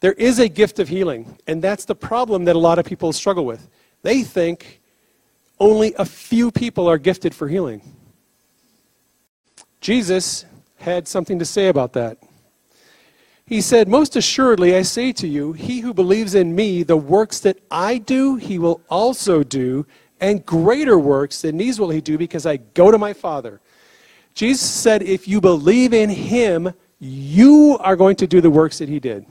There is a gift of healing, and that's the problem that a lot of people struggle with. They think only a few people are gifted for healing. Jesus had something to say about that. He said, Most assuredly, I say to you, he who believes in me, the works that I do, he will also do, and greater works than these will he do, because I go to my Father. Jesus said, If you believe in him, you are going to do the works that he did.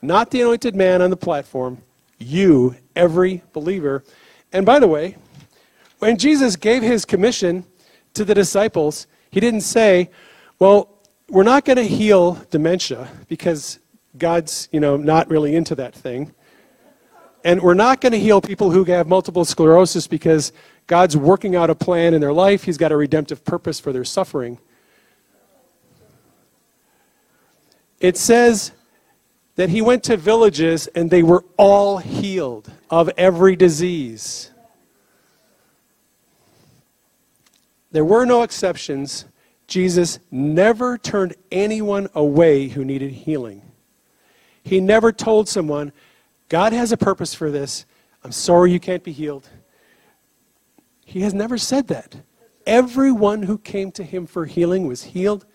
Not the anointed man on the platform, you, every believer. And by the way, when Jesus gave his commission to the disciples, he didn't say, well, we're not going to heal dementia because God's, you know, not really into that thing. And we're not going to heal people who have multiple sclerosis because God's working out a plan in their life. He's got a redemptive purpose for their suffering. It says that he went to villages and they were all healed of every disease. There were no exceptions. Jesus never turned anyone away who needed healing. He never told someone, God has a purpose for this. I'm sorry you can't be healed. He has never said that. Everyone who came to him for healing was healed.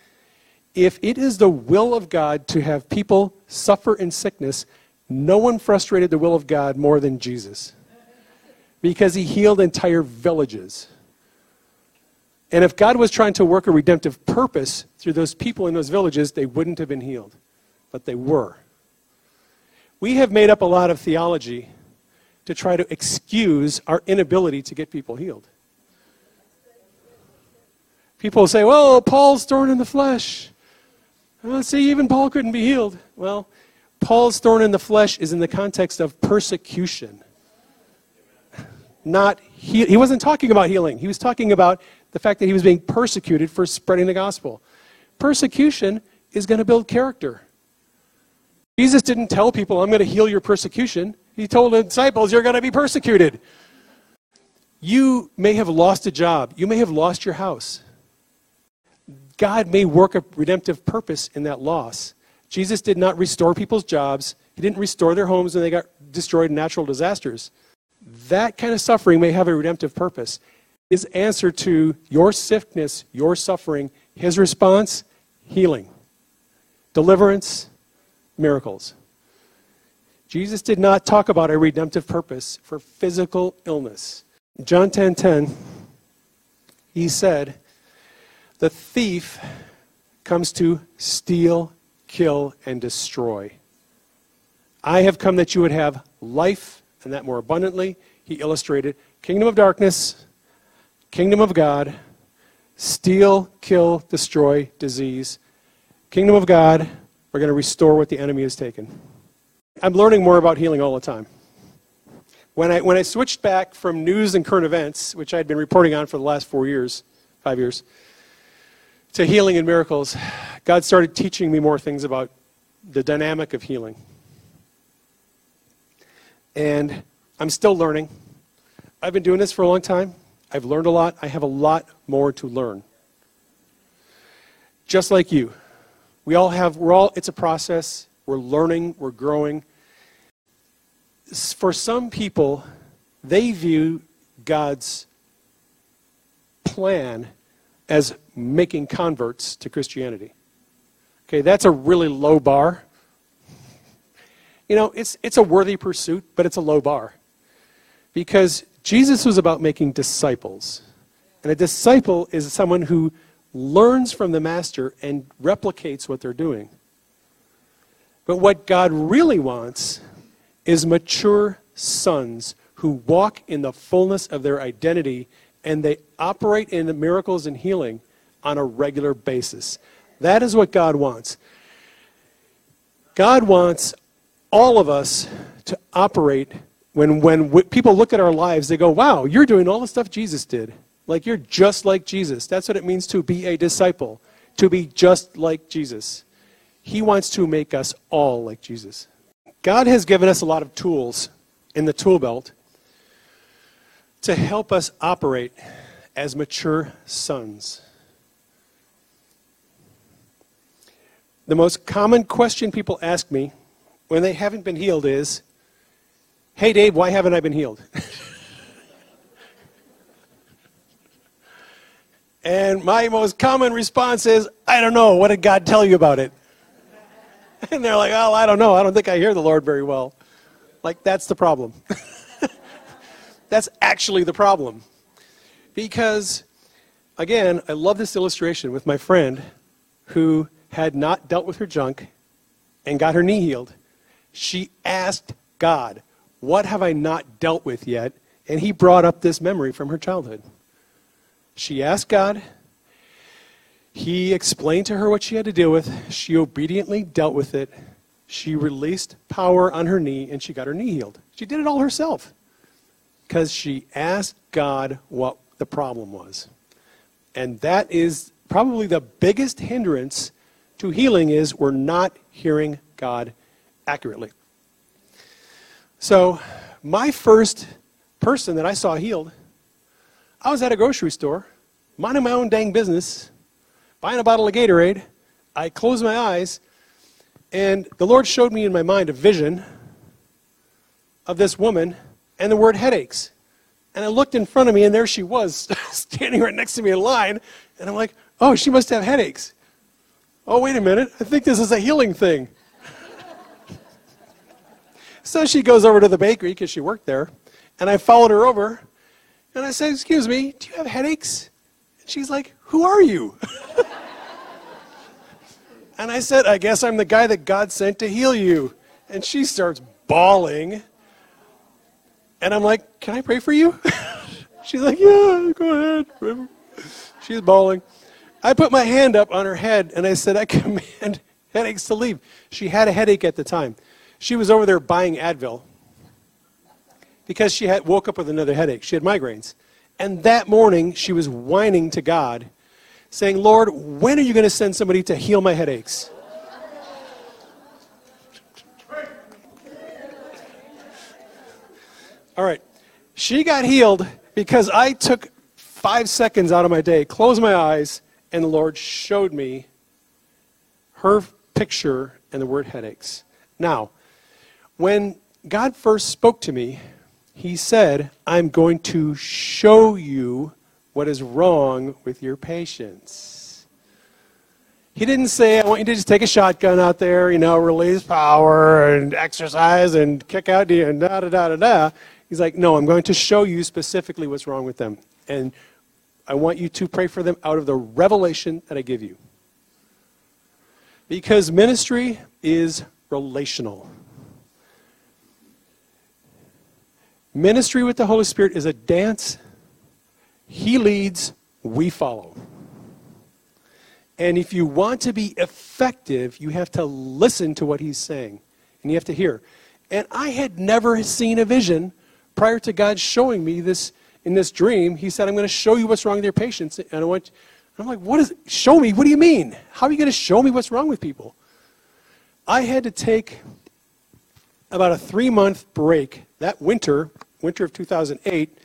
If it is the will of God to have people suffer in sickness, no one frustrated the will of God more than Jesus because he healed entire villages. And if God was trying to work a redemptive purpose through those people in those villages, they wouldn't have been healed. But they were. We have made up a lot of theology to try to excuse our inability to get people healed. People say, well, Paul's thorn in the flesh. Well, see, even Paul couldn't be healed. Well, Paul's thorn in the flesh is in the context of persecution. Not he, he wasn't talking about healing. He was talking about the fact that he was being persecuted for spreading the gospel. Persecution is going to build character. Jesus didn't tell people, I'm going to heal your persecution. He told the disciples, You're going to be persecuted. You may have lost a job, you may have lost your house. God may work a redemptive purpose in that loss. Jesus did not restore people's jobs, He didn't restore their homes when they got destroyed in natural disasters. That kind of suffering may have a redemptive purpose. His answer to your sickness, your suffering, his response healing, deliverance, miracles. Jesus did not talk about a redemptive purpose for physical illness. John 10:10 10, 10, he said, "The thief comes to steal, kill and destroy. I have come that you would have life and that more abundantly." He illustrated kingdom of darkness, kingdom of God, steal, kill, destroy, disease. Kingdom of God, we're going to restore what the enemy has taken. I'm learning more about healing all the time. When I, when I switched back from news and current events, which I had been reporting on for the last four years, five years, to healing and miracles, God started teaching me more things about the dynamic of healing. And I'm still learning. I've been doing this for a long time. I've learned a lot. I have a lot more to learn. Just like you. We all have, we're all, it's a process. We're learning, we're growing. For some people, they view God's plan as making converts to Christianity. Okay, that's a really low bar. You know, it's, it's a worthy pursuit, but it's a low bar. Because Jesus was about making disciples. And a disciple is someone who learns from the master and replicates what they're doing. But what God really wants is mature sons who walk in the fullness of their identity and they operate in miracles and healing on a regular basis. That is what God wants. God wants all of us to operate when, when w- people look at our lives, they go, wow, you're doing all the stuff Jesus did. Like you're just like Jesus. That's what it means to be a disciple, to be just like Jesus. He wants to make us all like Jesus. God has given us a lot of tools in the tool belt to help us operate as mature sons. The most common question people ask me when they haven't been healed is, Hey, Dave, why haven't I been healed? and my most common response is, I don't know. What did God tell you about it? And they're like, oh, I don't know. I don't think I hear the Lord very well. Like, that's the problem. that's actually the problem. Because, again, I love this illustration with my friend who had not dealt with her junk and got her knee healed. She asked God, What have I not dealt with yet? And he brought up this memory from her childhood. She asked God, he explained to her what she had to deal with. She obediently dealt with it. She released power on her knee and she got her knee healed. She did it all herself because she asked God what the problem was. And that is probably the biggest hindrance to healing is we're not hearing God accurately. So, my first person that I saw healed, I was at a grocery store, minding my own dang business, buying a bottle of Gatorade. I closed my eyes, and the Lord showed me in my mind a vision of this woman and the word headaches. And I looked in front of me, and there she was, standing right next to me in line. And I'm like, oh, she must have headaches. Oh, wait a minute. I think this is a healing thing. So she goes over to the bakery because she worked there. And I followed her over. And I said, excuse me, do you have headaches? And she's like, who are you? and I said, I guess I'm the guy that God sent to heal you. And she starts bawling. And I'm like, can I pray for you? She's like, yeah, go ahead. She's bawling. I put my hand up on her head and I said, I command headaches to leave. She had a headache at the time. She was over there buying Advil because she had woke up with another headache. She had migraines. And that morning, she was whining to God, saying, Lord, when are you going to send somebody to heal my headaches? All right. She got healed because I took five seconds out of my day, closed my eyes, and the Lord showed me her picture and the word headaches. Now, when God first spoke to me, He said, I'm going to show you what is wrong with your patients. He didn't say, I want you to just take a shotgun out there, you know, release power and exercise and kick out and da da da da da. He's like, no, I'm going to show you specifically what's wrong with them. And I want you to pray for them out of the revelation that I give you. Because ministry is relational. Ministry with the Holy Spirit is a dance. He leads, we follow. And if you want to be effective, you have to listen to what he's saying. And you have to hear. And I had never seen a vision prior to God showing me this in this dream, he said, I'm going to show you what's wrong with your patients. And I went, I'm like, what is, show me? What do you mean? How are you going to show me what's wrong with people? I had to take about a three month break that winter, winter of 2008,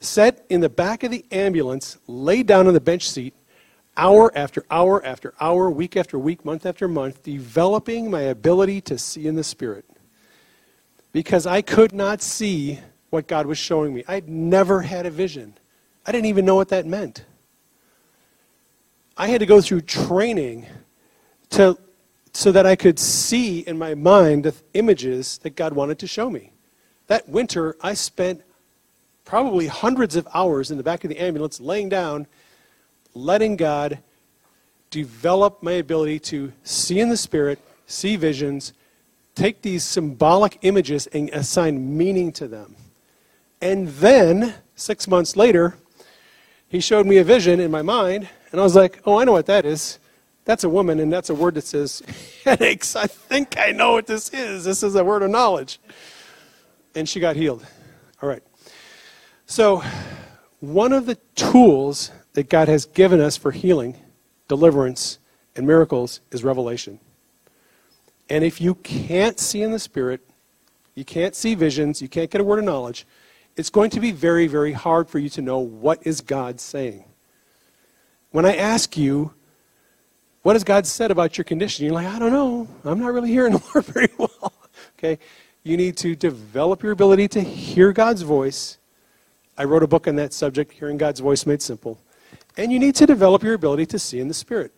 sat in the back of the ambulance, laid down on the bench seat, hour after hour after hour, week after week, month after month, developing my ability to see in the Spirit. Because I could not see what God was showing me. I'd never had a vision. I didn't even know what that meant. I had to go through training to, so that I could see in my mind the images that God wanted to show me. That winter, I spent probably hundreds of hours in the back of the ambulance laying down, letting God develop my ability to see in the Spirit, see visions, take these symbolic images and assign meaning to them. And then, six months later, he showed me a vision in my mind, and I was like, oh, I know what that is. That's a woman, and that's a word that says headaches. I think I know what this is. This is a word of knowledge. And she got healed. All right. So, one of the tools that God has given us for healing, deliverance, and miracles is revelation. And if you can't see in the Spirit, you can't see visions, you can't get a word of knowledge, it's going to be very, very hard for you to know what is God saying. When I ask you, what has God said about your condition? You're like, I don't know. I'm not really hearing the Lord very well. okay? You need to develop your ability to hear God's voice. I wrote a book on that subject, Hearing God's Voice Made Simple. And you need to develop your ability to see in the Spirit.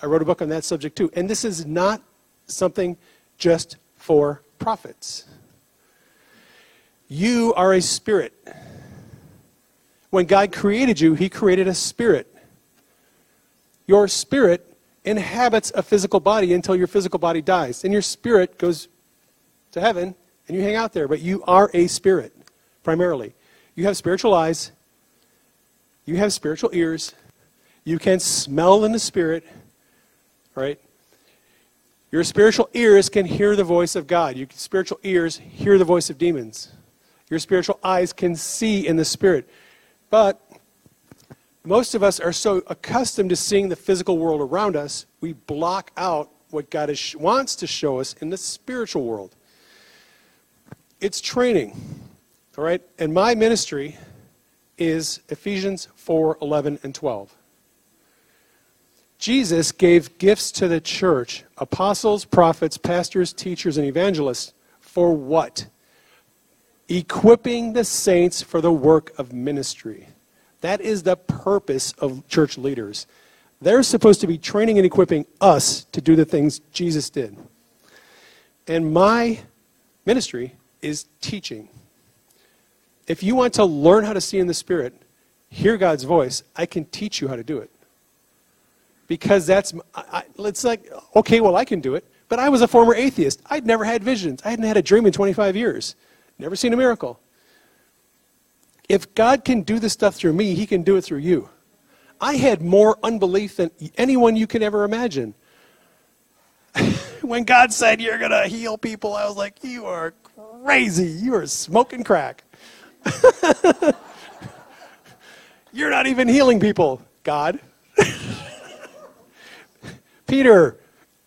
I wrote a book on that subject too. And this is not something just for prophets. You are a spirit. When God created you, He created a spirit. Your spirit inhabits a physical body until your physical body dies. And your spirit goes to heaven and you hang out there. But you are a spirit, primarily. You have spiritual eyes, you have spiritual ears, you can smell in the spirit, right? Your spiritual ears can hear the voice of God. Your spiritual ears hear the voice of demons. Your spiritual eyes can see in the Spirit. But most of us are so accustomed to seeing the physical world around us, we block out what God is, wants to show us in the spiritual world. It's training, all right? And my ministry is Ephesians 4 11 and 12. Jesus gave gifts to the church apostles, prophets, pastors, teachers, and evangelists for what? Equipping the saints for the work of ministry. That is the purpose of church leaders. They're supposed to be training and equipping us to do the things Jesus did. And my ministry is teaching. If you want to learn how to see in the Spirit, hear God's voice, I can teach you how to do it. Because that's, I, it's like, okay, well, I can do it. But I was a former atheist. I'd never had visions. I hadn't had a dream in 25 years. Never seen a miracle. If God can do this stuff through me, He can do it through you. I had more unbelief than anyone you can ever imagine. when God said you're going to heal people, I was like, you are crazy. You are smoking crack. you're not even healing people, God. Peter,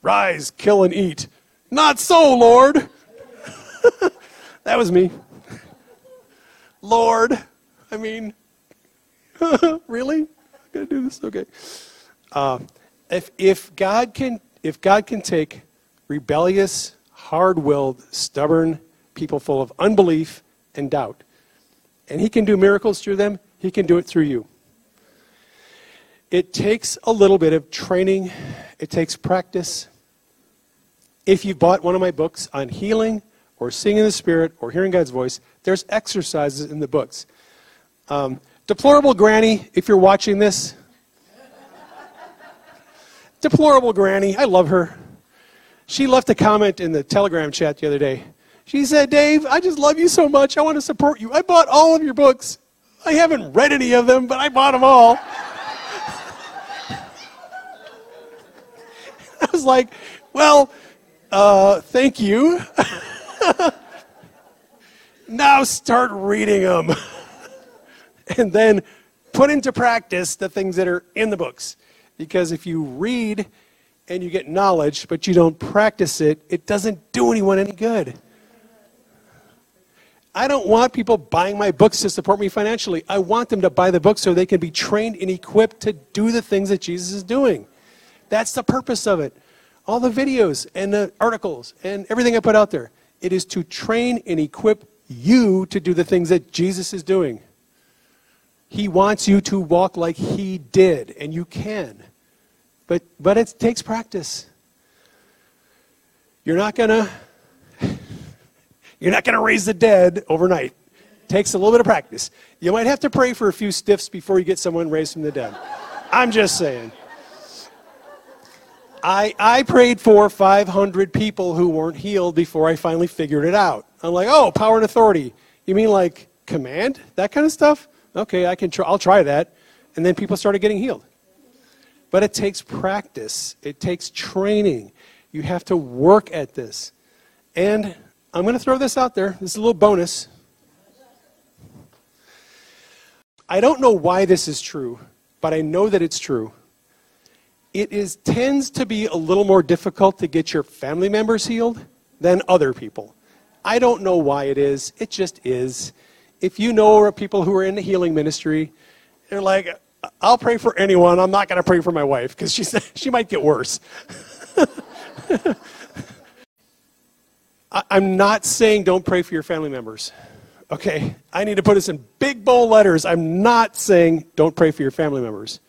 rise, kill, and eat. Not so, Lord. that was me. Lord, I mean, really? I'm gonna do this? Okay. Uh, if if God can if God can take rebellious, hard-willed, stubborn people full of unbelief and doubt, and He can do miracles through them, He can do it through you. It takes a little bit of training. It takes practice. If you've bought one of my books on healing or seeing in the Spirit or hearing God's voice, there's exercises in the books. Um, deplorable Granny, if you're watching this, deplorable Granny, I love her. She left a comment in the Telegram chat the other day. She said, Dave, I just love you so much. I want to support you. I bought all of your books. I haven't read any of them, but I bought them all. I was like, well, uh, thank you. now start reading them. and then put into practice the things that are in the books. Because if you read and you get knowledge, but you don't practice it, it doesn't do anyone any good. I don't want people buying my books to support me financially. I want them to buy the books so they can be trained and equipped to do the things that Jesus is doing. That's the purpose of it. All the videos and the articles and everything I put out there. It is to train and equip you to do the things that Jesus is doing. He wants you to walk like he did, and you can. But, but it takes practice. You're not going to you're not going to raise the dead overnight. Takes a little bit of practice. You might have to pray for a few stiffs before you get someone raised from the dead. I'm just saying. I, I prayed for 500 people who weren't healed before I finally figured it out. I'm like, oh, power and authority. You mean like command? That kind of stuff? Okay, I can try, I'll try that. And then people started getting healed. But it takes practice, it takes training. You have to work at this. And I'm going to throw this out there. This is a little bonus. I don't know why this is true, but I know that it's true. It is tends to be a little more difficult to get your family members healed than other people. I don't know why it is. It just is if you know people who are in the healing ministry, they're like, I'll pray for anyone. I'm not going to pray for my wife because she she might get worse. I'm not saying don't pray for your family members. Okay, I need to put this in big bold letters. I'm not saying don't pray for your family members.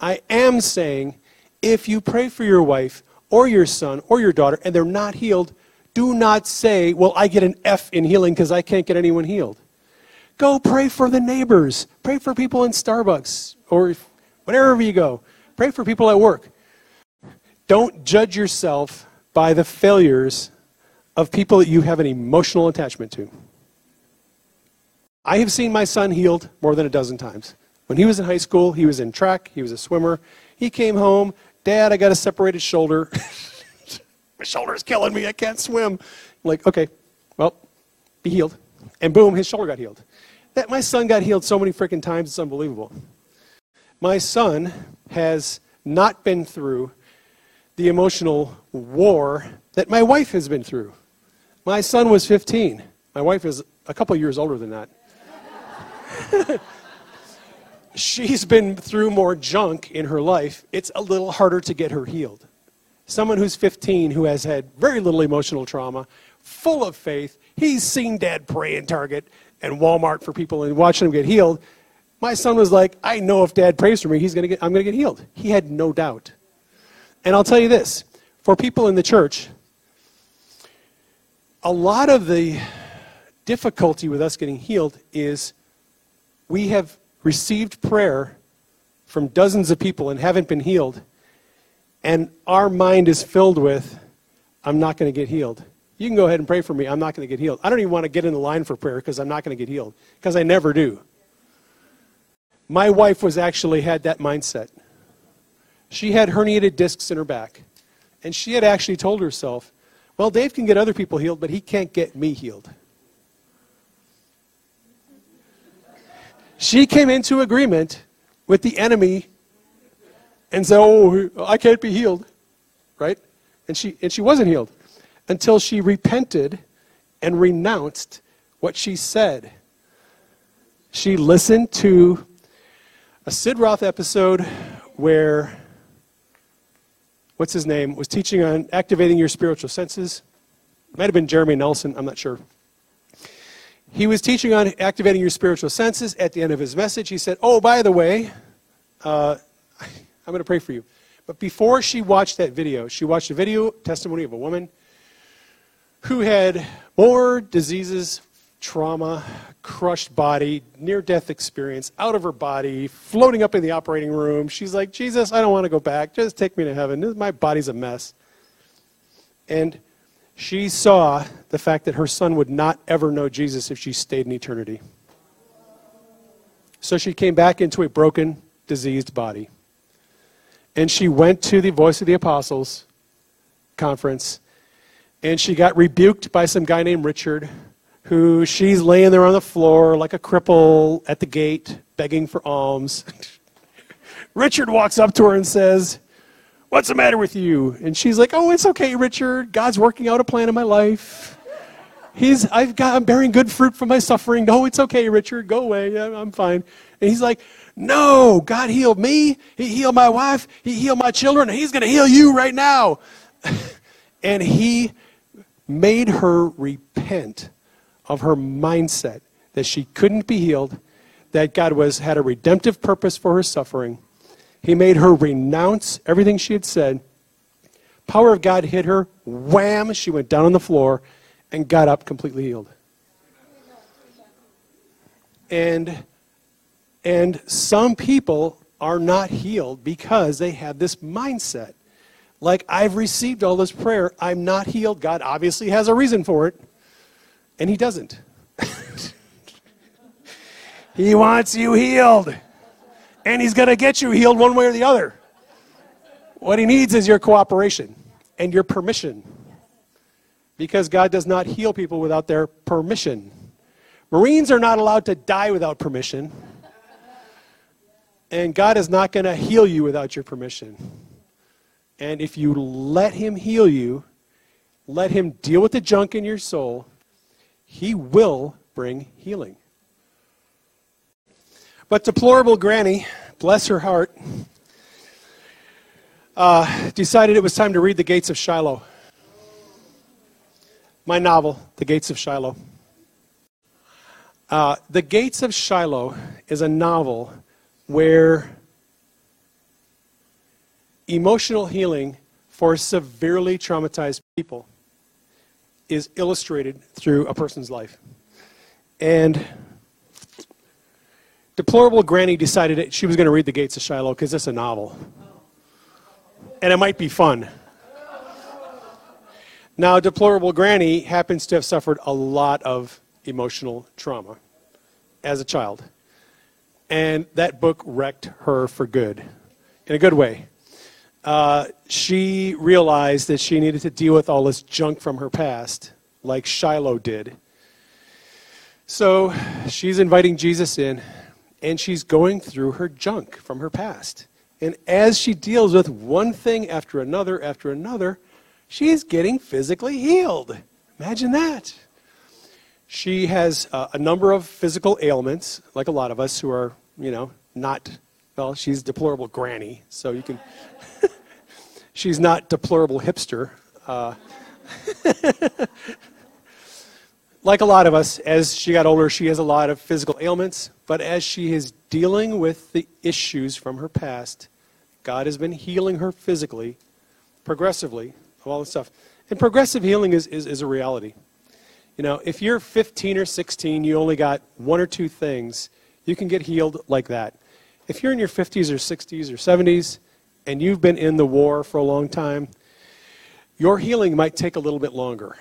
I am saying if you pray for your wife or your son or your daughter and they're not healed, do not say, Well, I get an F in healing because I can't get anyone healed. Go pray for the neighbors. Pray for people in Starbucks or wherever you go. Pray for people at work. Don't judge yourself by the failures of people that you have an emotional attachment to. I have seen my son healed more than a dozen times. When he was in high school, he was in track, he was a swimmer. He came home, Dad, I got a separated shoulder. my shoulder is killing me, I can't swim. I'm like, okay, well, be healed. And boom, his shoulder got healed. That my son got healed so many freaking times, it's unbelievable. My son has not been through the emotional war that my wife has been through. My son was 15. My wife is a couple years older than that. She's been through more junk in her life. It's a little harder to get her healed. Someone who's 15 who has had very little emotional trauma, full of faith, he's seen dad pray in Target and Walmart for people and watching them get healed. My son was like, I know if dad prays for me, he's gonna get, I'm going to get healed. He had no doubt. And I'll tell you this for people in the church, a lot of the difficulty with us getting healed is we have received prayer from dozens of people and haven't been healed, and our mind is filled with, I'm not going to get healed. You can go ahead and pray for me. I'm not going to get healed. I don't even want to get in the line for prayer because I'm not going to get healed, because I never do. My wife was actually had that mindset. She had herniated discs in her back. And she had actually told herself, well, Dave can get other people healed, but he can't get me healed. She came into agreement with the enemy and said, oh, I can't be healed, right? And she, and she wasn't healed until she repented and renounced what she said. She listened to a Sid Roth episode where what's his name, was teaching on activating your spiritual senses. It Might have been Jeremy Nelson, I'm not sure. He was teaching on activating your spiritual senses. At the end of his message, he said, Oh, by the way, uh, I'm going to pray for you. But before she watched that video, she watched a video testimony of a woman who had more diseases trauma, crushed body, near death experience, out of her body, floating up in the operating room. She's like, Jesus, I don't want to go back. Just take me to heaven. My body's a mess. And she saw the fact that her son would not ever know Jesus if she stayed in eternity. So she came back into a broken, diseased body. And she went to the Voice of the Apostles conference, and she got rebuked by some guy named Richard who she's laying there on the floor like a cripple at the gate, begging for alms. Richard walks up to her and says, What's the matter with you? And she's like, Oh, it's okay, Richard. God's working out a plan in my life. He's, I've got, I'm bearing good fruit from my suffering. No, it's okay, Richard. Go away. I'm fine. And he's like, No, God healed me. He healed my wife. He healed my children. He's going to heal you right now. and he made her repent of her mindset that she couldn't be healed, that God was, had a redemptive purpose for her suffering. He made her renounce everything she had said. Power of God hit her. Wham! She went down on the floor and got up completely healed. And, and some people are not healed because they have this mindset. Like, I've received all this prayer, I'm not healed. God obviously has a reason for it. And he doesn't. he wants you healed. And he's going to get you healed one way or the other. What he needs is your cooperation and your permission. Because God does not heal people without their permission. Marines are not allowed to die without permission. And God is not going to heal you without your permission. And if you let Him heal you, let Him deal with the junk in your soul, he will bring healing. But deplorable Granny, bless her heart, uh, decided it was time to read The Gates of Shiloh. My novel, The Gates of Shiloh. Uh, the Gates of Shiloh is a novel where emotional healing for severely traumatized people is illustrated through a person's life. And Deplorable Granny decided she was going to read The Gates of Shiloh because it's a novel. And it might be fun. Now, Deplorable Granny happens to have suffered a lot of emotional trauma as a child. And that book wrecked her for good, in a good way uh, she realized that she needed to deal with all this junk from her past, like Shiloh did. So she's inviting Jesus in, and she's going through her junk from her past. And as she deals with one thing after another after another, she's getting physically healed. Imagine that. She has uh, a number of physical ailments, like a lot of us who are, you know, not, well, she's deplorable granny, so you can, she's not deplorable hipster. Uh, like a lot of us, as she got older, she has a lot of physical ailments, but as she is dealing with the issues from her past, God has been healing her physically, progressively, of all this stuff. And progressive healing is, is, is a reality. You know, if you're 15 or 16, you only got one or two things, you can get healed like that. If you're in your 50s or 60s or 70s, and you've been in the war for a long time, your healing might take a little bit longer.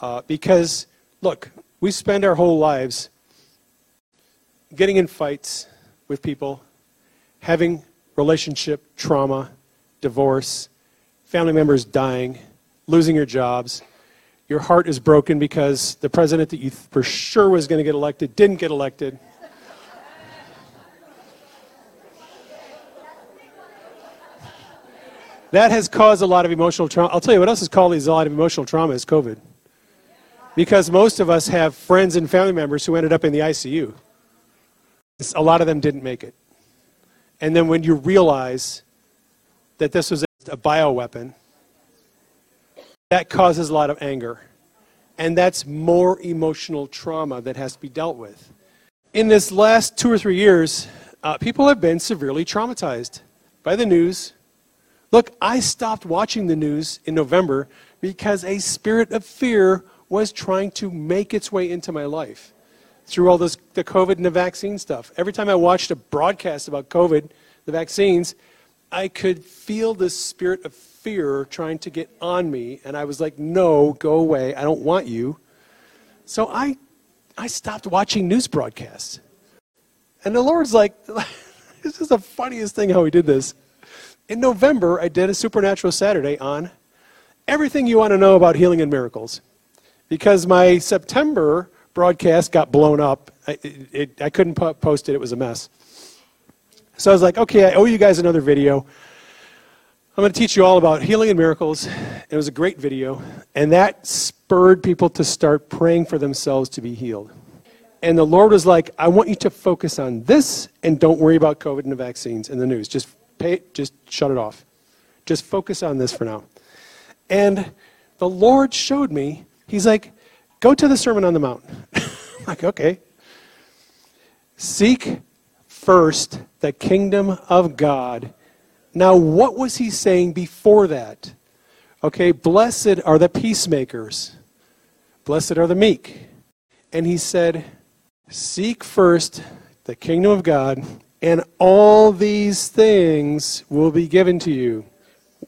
Uh, because, look, we spend our whole lives getting in fights with people, having relationship trauma, divorce, family members dying, losing your jobs. Your heart is broken because the president that you for sure was going to get elected didn't get elected. That has caused a lot of emotional trauma. I'll tell you what else has caused a lot of emotional trauma is COVID. Because most of us have friends and family members who ended up in the ICU. A lot of them didn't make it. And then when you realize that this was a bioweapon, that causes a lot of anger. And that's more emotional trauma that has to be dealt with. In this last two or three years, uh, people have been severely traumatized by the news. Look, I stopped watching the news in November because a spirit of fear was trying to make its way into my life through all this, the COVID and the vaccine stuff. Every time I watched a broadcast about COVID, the vaccines, I could feel this spirit of fear trying to get on me. And I was like, no, go away. I don't want you. So I, I stopped watching news broadcasts. And the Lord's like, this is the funniest thing how he did this. In November, I did a Supernatural Saturday on everything you want to know about healing and miracles. Because my September broadcast got blown up. I, it, it, I couldn't po- post it, it was a mess. So I was like, okay, I owe you guys another video. I'm going to teach you all about healing and miracles. It was a great video, and that spurred people to start praying for themselves to be healed. And the Lord was like, I want you to focus on this and don't worry about COVID and the vaccines and the news. Just pay, just shut it off. Just focus on this for now. And the Lord showed me, He's like, Go to the Sermon on the Mount. Like, okay. Seek first the kingdom of God. Now, what was he saying before that? Okay, blessed are the peacemakers, blessed are the meek. And he said, Seek first the kingdom of God, and all these things will be given to you.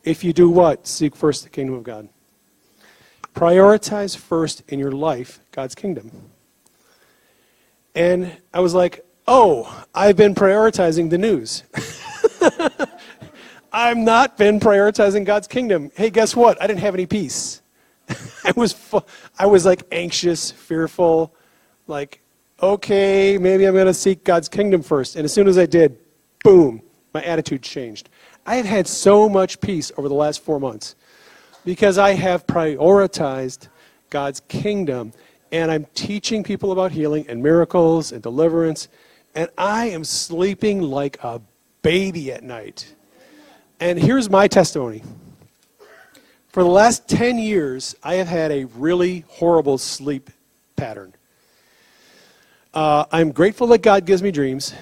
If you do what? Seek first the kingdom of God. Prioritize first in your life God's kingdom. And I was like, oh, I've been prioritizing the news. I've not been prioritizing God's kingdom. Hey, guess what? I didn't have any peace. I was, fu- I was like anxious, fearful, like, okay, maybe I'm going to seek God's kingdom first. And as soon as I did, boom, my attitude changed. I have had so much peace over the last four months because I have prioritized God's kingdom and I'm teaching people about healing and miracles and deliverance, and I am sleeping like a baby at night. And here's my testimony. For the last 10 years, I have had a really horrible sleep pattern. Uh, I'm grateful that God gives me dreams,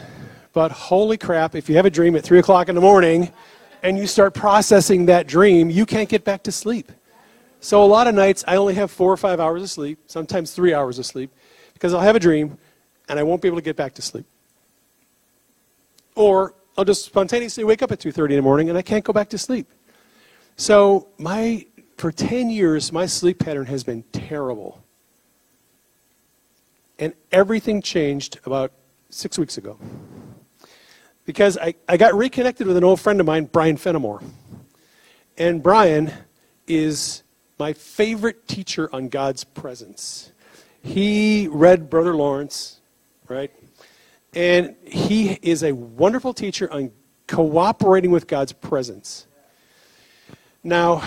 but holy crap, if you have a dream at 3 o'clock in the morning, and you start processing that dream, you can't get back to sleep. So a lot of nights I only have four or five hours of sleep, sometimes three hours of sleep, because I'll have a dream and I won't be able to get back to sleep. Or I'll just spontaneously wake up at 2:30 in the morning and I can't go back to sleep. So my for 10 years my sleep pattern has been terrible. And everything changed about 6 weeks ago because I, I got reconnected with an old friend of mine, Brian Fenimore. And Brian is my favorite teacher on God's presence. He read Brother Lawrence, right? And he is a wonderful teacher on cooperating with God's presence. Now,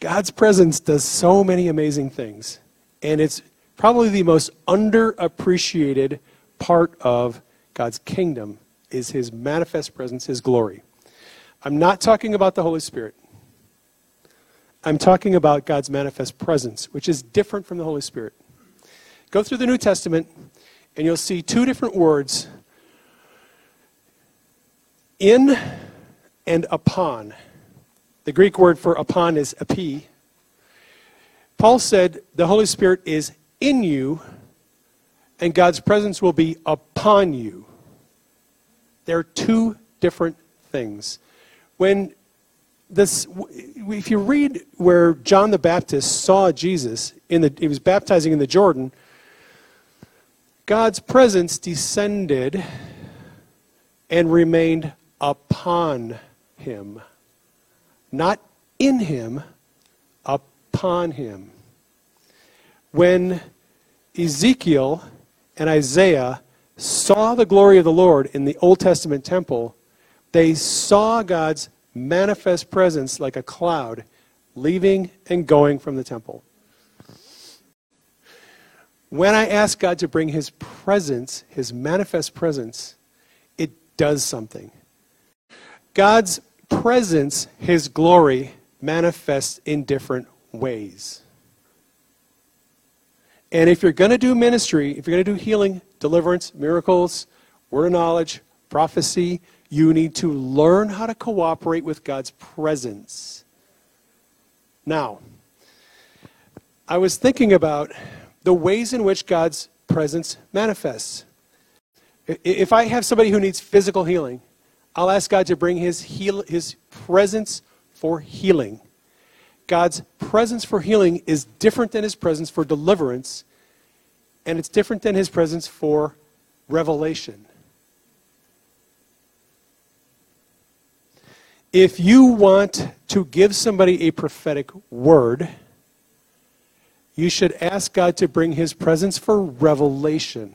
God's presence does so many amazing things, and it's probably the most underappreciated part of God's kingdom is his manifest presence, his glory. I'm not talking about the Holy Spirit. I'm talking about God's manifest presence, which is different from the Holy Spirit. Go through the New Testament, and you'll see two different words in and upon. The Greek word for upon is epi. Paul said the Holy Spirit is in you, and God's presence will be upon you. They're two different things. When this, if you read where John the Baptist saw Jesus, in the, he was baptizing in the Jordan, God's presence descended and remained upon him. Not in him, upon him. When Ezekiel and Isaiah saw the glory of the Lord in the Old Testament temple, they saw God's manifest presence like a cloud leaving and going from the temple. When I ask God to bring his presence, his manifest presence, it does something. God's presence, his glory, manifests in different ways. And if you're going to do ministry, if you're going to do healing, deliverance, miracles, word of knowledge, prophecy, you need to learn how to cooperate with God's presence. Now, I was thinking about the ways in which God's presence manifests. If I have somebody who needs physical healing, I'll ask God to bring his, heal, his presence for healing. God's presence for healing is different than his presence for deliverance, and it's different than his presence for revelation. If you want to give somebody a prophetic word, you should ask God to bring his presence for revelation.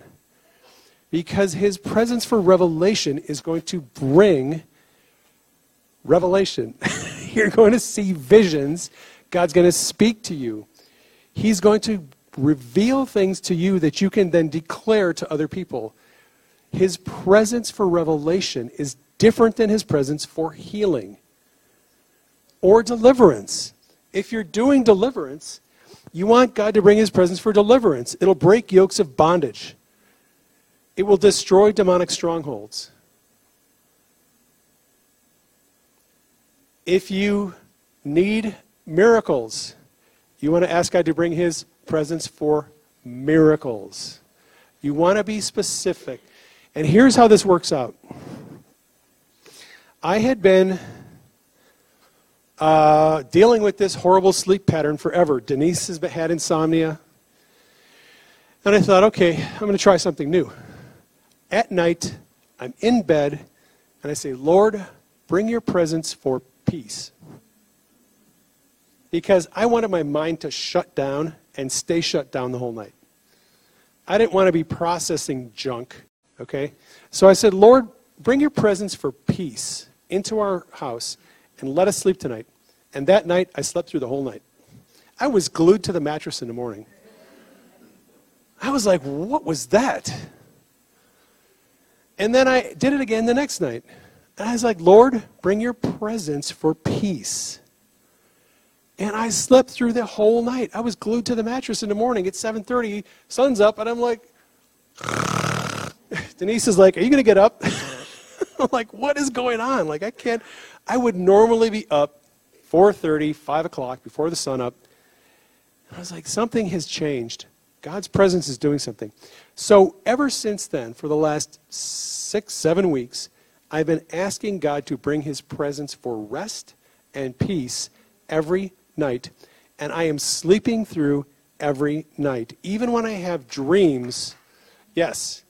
Because his presence for revelation is going to bring revelation. You're going to see visions. God's going to speak to you. He's going to reveal things to you that you can then declare to other people. His presence for revelation is different than his presence for healing or deliverance. If you're doing deliverance, you want God to bring his presence for deliverance. It'll break yokes of bondage. It will destroy demonic strongholds. If you need miracles, you want to ask God to bring his presence for miracles. You want to be specific. And here's how this works out. I had been uh, dealing with this horrible sleep pattern forever. Denise has had insomnia. And I thought, okay, I'm going to try something new. At night, I'm in bed, and I say, Lord, bring your presence for peace. Because I wanted my mind to shut down and stay shut down the whole night. I didn't want to be processing junk, okay? So I said, Lord, bring your presence for peace into our house and let us sleep tonight. And that night, I slept through the whole night. I was glued to the mattress in the morning. I was like, what was that? And then I did it again the next night. And I was like, Lord, bring your presence for peace. And I slept through the whole night. I was glued to the mattress in the morning. It's 7:30, sun's up, and I'm like, Denise is like, "Are you going to get up?" I'm like, "What is going on?" Like, I can't. I would normally be up 4:30, 5 o'clock before the sun up. And I was like, something has changed. God's presence is doing something. So, ever since then, for the last six, seven weeks, I've been asking God to bring his presence for rest and peace every night. And I am sleeping through every night. Even when I have dreams, yes,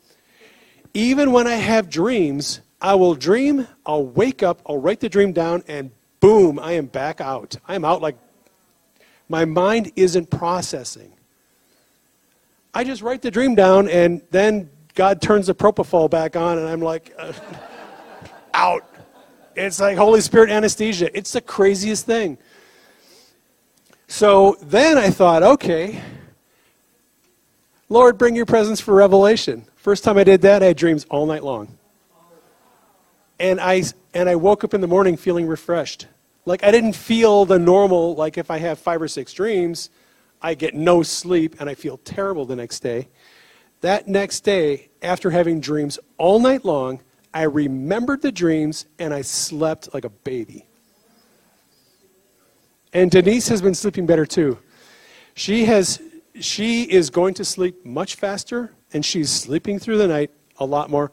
even when I have dreams, I will dream, I'll wake up, I'll write the dream down, and boom, I am back out. I'm out like my mind isn't processing. I just write the dream down, and then God turns the propofol back on, and I'm like, uh, out. It's like Holy Spirit anesthesia. It's the craziest thing. So then I thought, okay, Lord, bring your presence for revelation. First time I did that, I had dreams all night long. And I, and I woke up in the morning feeling refreshed. Like I didn't feel the normal, like if I have five or six dreams, I get no sleep and I feel terrible the next day. That next day, after having dreams all night long, I remembered the dreams and I slept like a baby. And Denise has been sleeping better too. She has she is going to sleep much faster and she's sleeping through the night a lot more.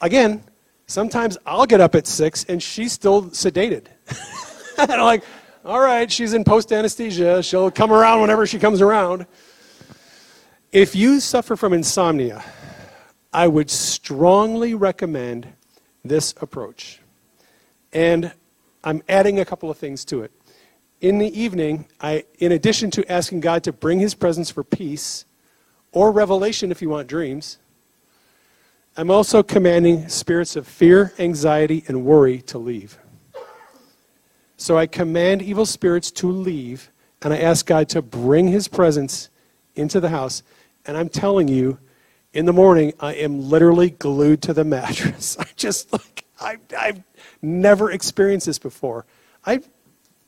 Again, sometimes I'll get up at 6 and she's still sedated. and I'm like, all right, she's in post anesthesia. She'll come around whenever she comes around. If you suffer from insomnia, I would strongly recommend this approach. And I'm adding a couple of things to it. In the evening, I, in addition to asking God to bring his presence for peace or revelation if you want dreams, I'm also commanding spirits of fear, anxiety, and worry to leave. So I command evil spirits to leave, and I ask God to bring his presence into the house. And I'm telling you, in the morning, I am literally glued to the mattress. I just like, I, I've never experienced this before. I,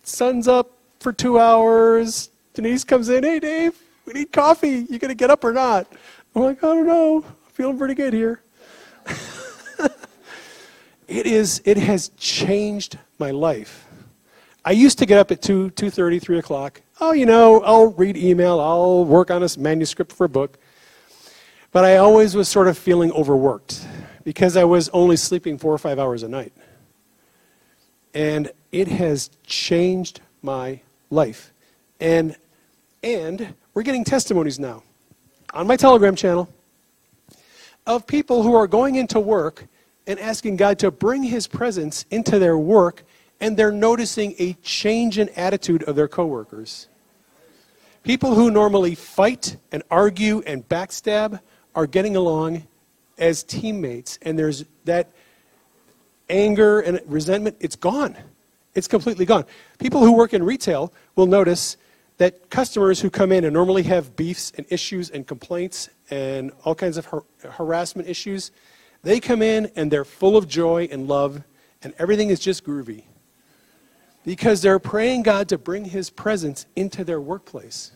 sun's up for two hours. Denise comes in, hey, Dave, we need coffee. You going to get up or not? I'm like, I don't know. I'm feeling pretty good here. it is, it has changed my life. I used to get up at 2, 2.30, 3 o'clock. Oh, you know, I'll read email. I'll work on a manuscript for a book. But I always was sort of feeling overworked because I was only sleeping four or five hours a night. And it has changed my life. And, and we're getting testimonies now on my Telegram channel of people who are going into work and asking God to bring His presence into their work and they're noticing a change in attitude of their coworkers. People who normally fight and argue and backstab are getting along as teammates, and there's that anger and resentment, it's gone. It's completely gone. People who work in retail will notice that customers who come in and normally have beefs and issues and complaints and all kinds of har- harassment issues, they come in and they're full of joy and love, and everything is just groovy because they're praying God to bring His presence into their workplace.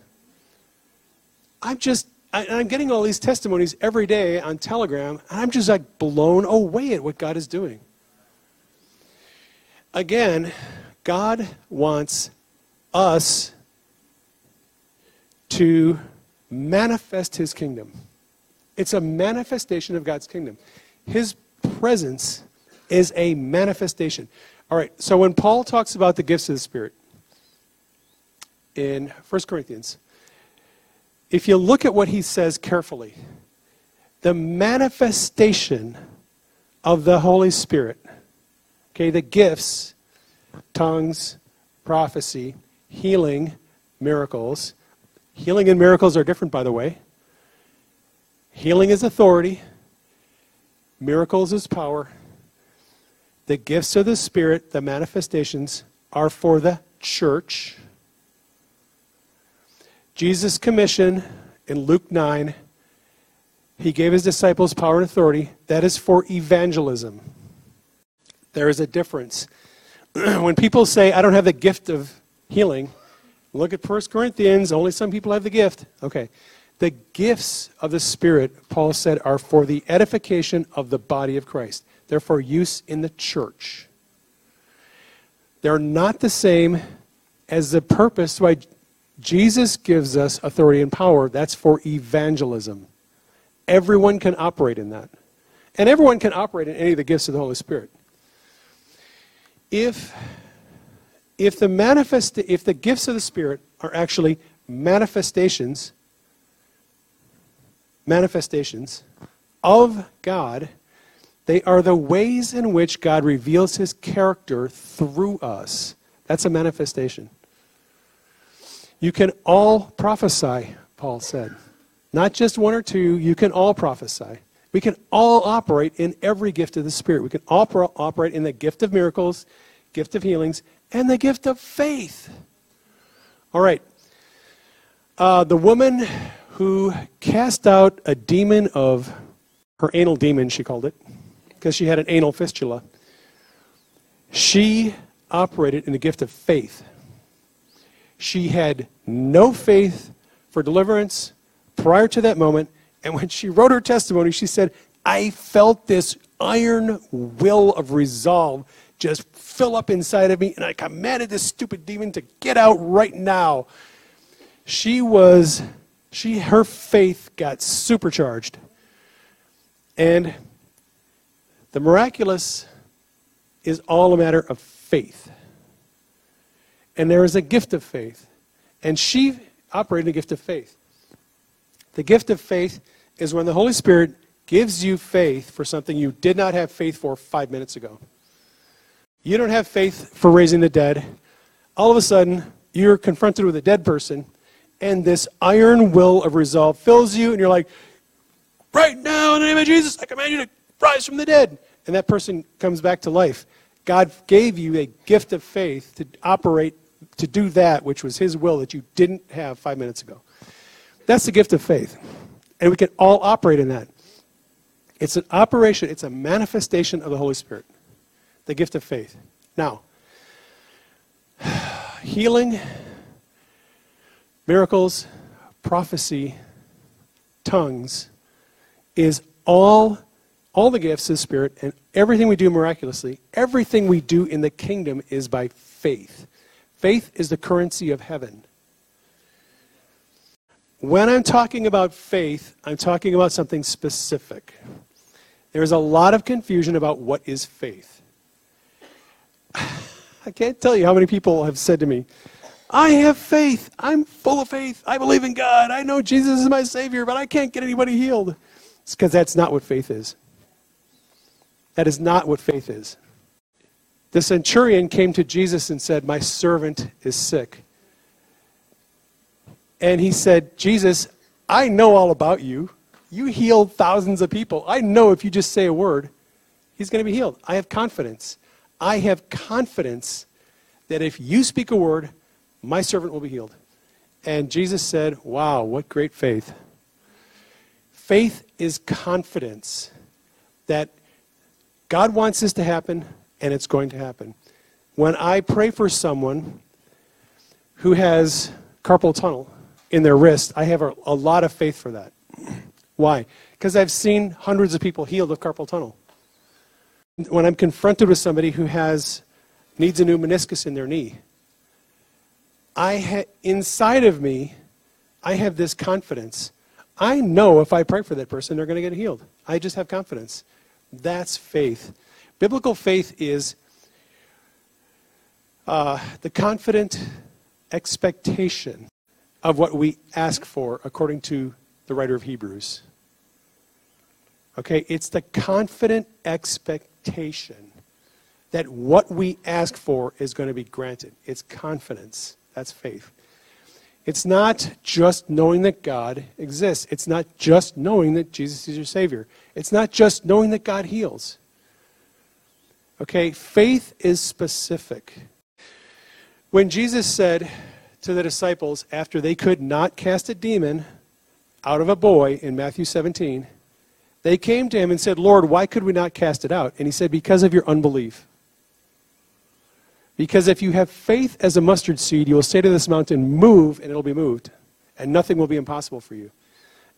I'm just, I, I'm getting all these testimonies every day on Telegram, and I'm just like blown away at what God is doing. Again, God wants us to manifest His kingdom. It's a manifestation of God's kingdom. His presence is a manifestation. All right, so when Paul talks about the gifts of the Spirit in 1 Corinthians, if you look at what he says carefully, the manifestation of the Holy Spirit, okay, the gifts, tongues, prophecy, healing, miracles. Healing and miracles are different, by the way. Healing is authority, miracles is power, the gifts of the Spirit, the manifestations, are for the church. Jesus' commission in Luke 9, he gave his disciples power and authority. That is for evangelism. There is a difference. when people say, I don't have the gift of healing, look at 1 Corinthians, only some people have the gift. Okay. The gifts of the Spirit, Paul said, are for the edification of the body of Christ. They're for use in the church. They're not the same as the purpose why Jesus gives us authority and power. That's for evangelism. Everyone can operate in that. And everyone can operate in any of the gifts of the Holy Spirit. If, if, the, manifest, if the gifts of the Spirit are actually manifestations, manifestations of God, they are the ways in which God reveals his character through us. That's a manifestation. You can all prophesy, Paul said. Not just one or two, you can all prophesy. We can all operate in every gift of the Spirit. We can all pro- operate in the gift of miracles, gift of healings, and the gift of faith. All right. Uh, the woman who cast out a demon of her anal demon, she called it, because she had an anal fistula. She operated in the gift of faith. She had no faith for deliverance prior to that moment. And when she wrote her testimony, she said, I felt this iron will of resolve just fill up inside of me, and I commanded this stupid demon to get out right now. She was, she, her faith got supercharged. And the miraculous is all a matter of faith. And there is a gift of faith. And she operated a gift of faith. The gift of faith is when the Holy Spirit gives you faith for something you did not have faith for five minutes ago. You don't have faith for raising the dead. All of a sudden, you're confronted with a dead person, and this iron will of resolve fills you, and you're like, right now, in the name of Jesus, I command you to rise from the dead. And that person comes back to life. God gave you a gift of faith to operate, to do that which was His will that you didn't have five minutes ago. That's the gift of faith. And we can all operate in that. It's an operation, it's a manifestation of the Holy Spirit, the gift of faith. Now, healing, miracles, prophecy, tongues is all all the gifts the Spirit and everything we do miraculously, everything we do in the kingdom is by faith. Faith is the currency of heaven. When I'm talking about faith, I'm talking about something specific. There's a lot of confusion about what is faith. I can't tell you how many people have said to me, I have faith. I'm full of faith. I believe in God. I know Jesus is my Savior, but I can't get anybody healed. It's because that's not what faith is. That is not what faith is. The centurion came to Jesus and said, My servant is sick. And he said, Jesus, I know all about you. You healed thousands of people. I know if you just say a word, he's going to be healed. I have confidence. I have confidence that if you speak a word, my servant will be healed. And Jesus said, Wow, what great faith. Faith is confidence that God wants this to happen, and it's going to happen. When I pray for someone who has carpal tunnel in their wrist, I have a, a lot of faith for that. Why? Because I've seen hundreds of people healed of carpal tunnel. When I'm confronted with somebody who has needs a new meniscus in their knee, I ha- inside of me, I have this confidence. I know if I pray for that person, they're going to get healed. I just have confidence. That's faith. Biblical faith is uh, the confident expectation of what we ask for, according to the writer of Hebrews. Okay, it's the confident expectation that what we ask for is going to be granted. It's confidence. That's faith. It's not just knowing that God exists. It's not just knowing that Jesus is your Savior. It's not just knowing that God heals. Okay, faith is specific. When Jesus said to the disciples, after they could not cast a demon out of a boy in Matthew 17, they came to him and said, Lord, why could we not cast it out? And he said, Because of your unbelief. Because if you have faith as a mustard seed, you will say to this mountain, Move, and it'll be moved, and nothing will be impossible for you.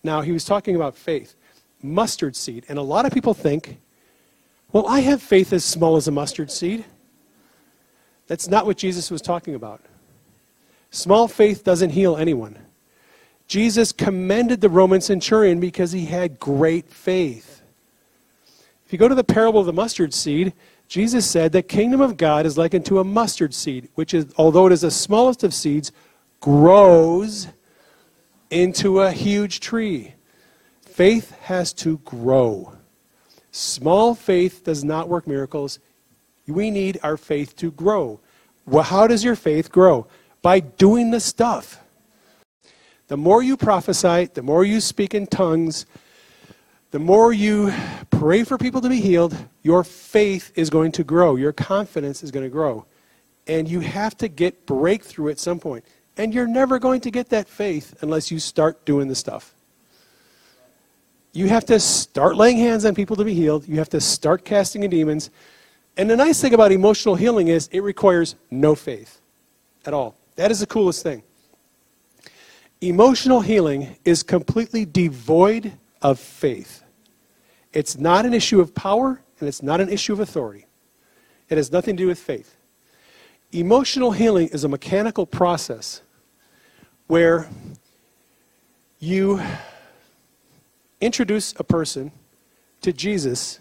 Now, he was talking about faith, mustard seed. And a lot of people think, Well, I have faith as small as a mustard seed. That's not what Jesus was talking about. Small faith doesn't heal anyone. Jesus commended the Roman centurion because he had great faith. If you go to the parable of the mustard seed, Jesus said the kingdom of God is likened to a mustard seed, which is, although it is the smallest of seeds, grows into a huge tree. Faith has to grow. Small faith does not work miracles. We need our faith to grow. Well, how does your faith grow? By doing the stuff. The more you prophesy, the more you speak in tongues, the more you pray for people to be healed, your faith is going to grow. Your confidence is going to grow. And you have to get breakthrough at some point. And you're never going to get that faith unless you start doing the stuff. You have to start laying hands on people to be healed. You have to start casting in demons. And the nice thing about emotional healing is it requires no faith at all. That is the coolest thing. Emotional healing is completely devoid of faith. It's not an issue of power and it's not an issue of authority. It has nothing to do with faith. Emotional healing is a mechanical process where you introduce a person to Jesus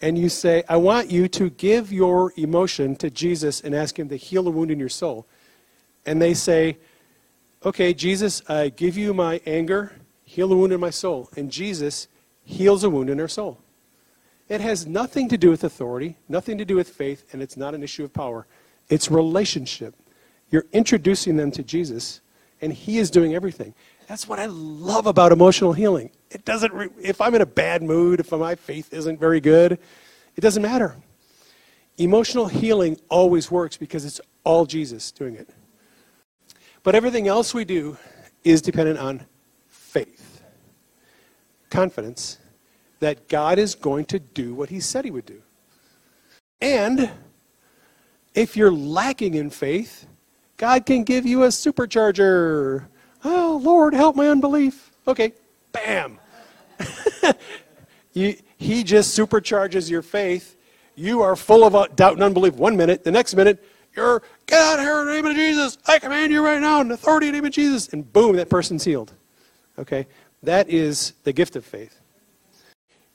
and you say, I want you to give your emotion to Jesus and ask him to heal a wound in your soul. And they say, Okay, Jesus, I give you my anger, heal the wound in my soul. And Jesus heals a wound in her soul. It has nothing to do with authority, nothing to do with faith, and it's not an issue of power. It's relationship. You're introducing them to Jesus, and He is doing everything. That's what I love about emotional healing. It doesn't, re- if I'm in a bad mood, if my faith isn't very good, it doesn't matter. Emotional healing always works because it's all Jesus doing it. But everything else we do is dependent on confidence that God is going to do what He said He would do. And if you're lacking in faith, God can give you a supercharger. Oh, Lord, help my unbelief. Okay, bam. you, he just supercharges your faith. You are full of uh, doubt and unbelief one minute. The next minute, you're, get out of here in the name of Jesus. I command you right now in the authority in the name of Jesus. And boom, that person's healed. Okay? That is the gift of faith.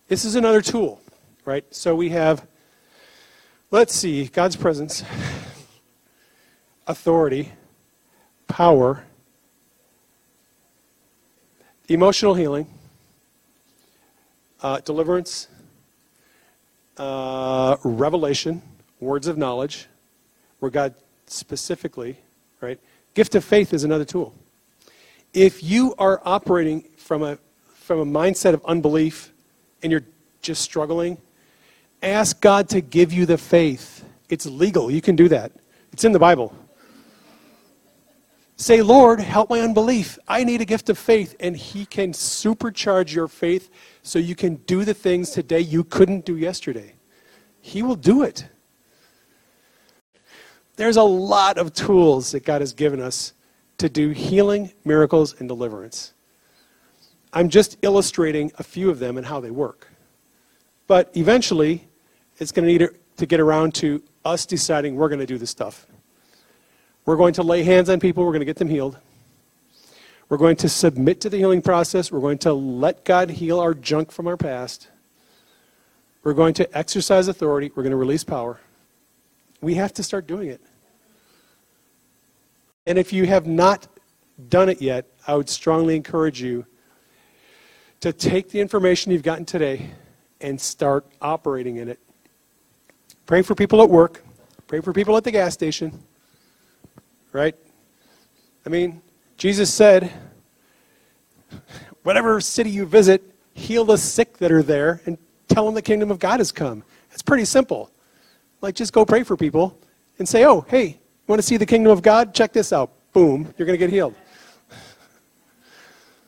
This is another tool, right? So we have, let's see, God's presence, authority, power, emotional healing, uh, deliverance, uh, revelation, words of knowledge, where God specifically, right? Gift of faith is another tool. If you are operating from a, from a mindset of unbelief and you're just struggling, ask God to give you the faith. It's legal. You can do that. It's in the Bible. Say, Lord, help my unbelief. I need a gift of faith. And He can supercharge your faith so you can do the things today you couldn't do yesterday. He will do it. There's a lot of tools that God has given us to do healing, miracles, and deliverance. I'm just illustrating a few of them and how they work. But eventually, it's going to need to get around to us deciding we're going to do this stuff. We're going to lay hands on people, we're going to get them healed. We're going to submit to the healing process. We're going to let God heal our junk from our past. We're going to exercise authority. We're going to release power. We have to start doing it. And if you have not done it yet, I would strongly encourage you to take the information you've gotten today and start operating in it. Pray for people at work, pray for people at the gas station, right? I mean, Jesus said, whatever city you visit, heal the sick that are there and tell them the kingdom of God has come. It's pretty simple. Like, just go pray for people and say, oh, hey, want to see the kingdom of God? Check this out. Boom, you're going to get healed.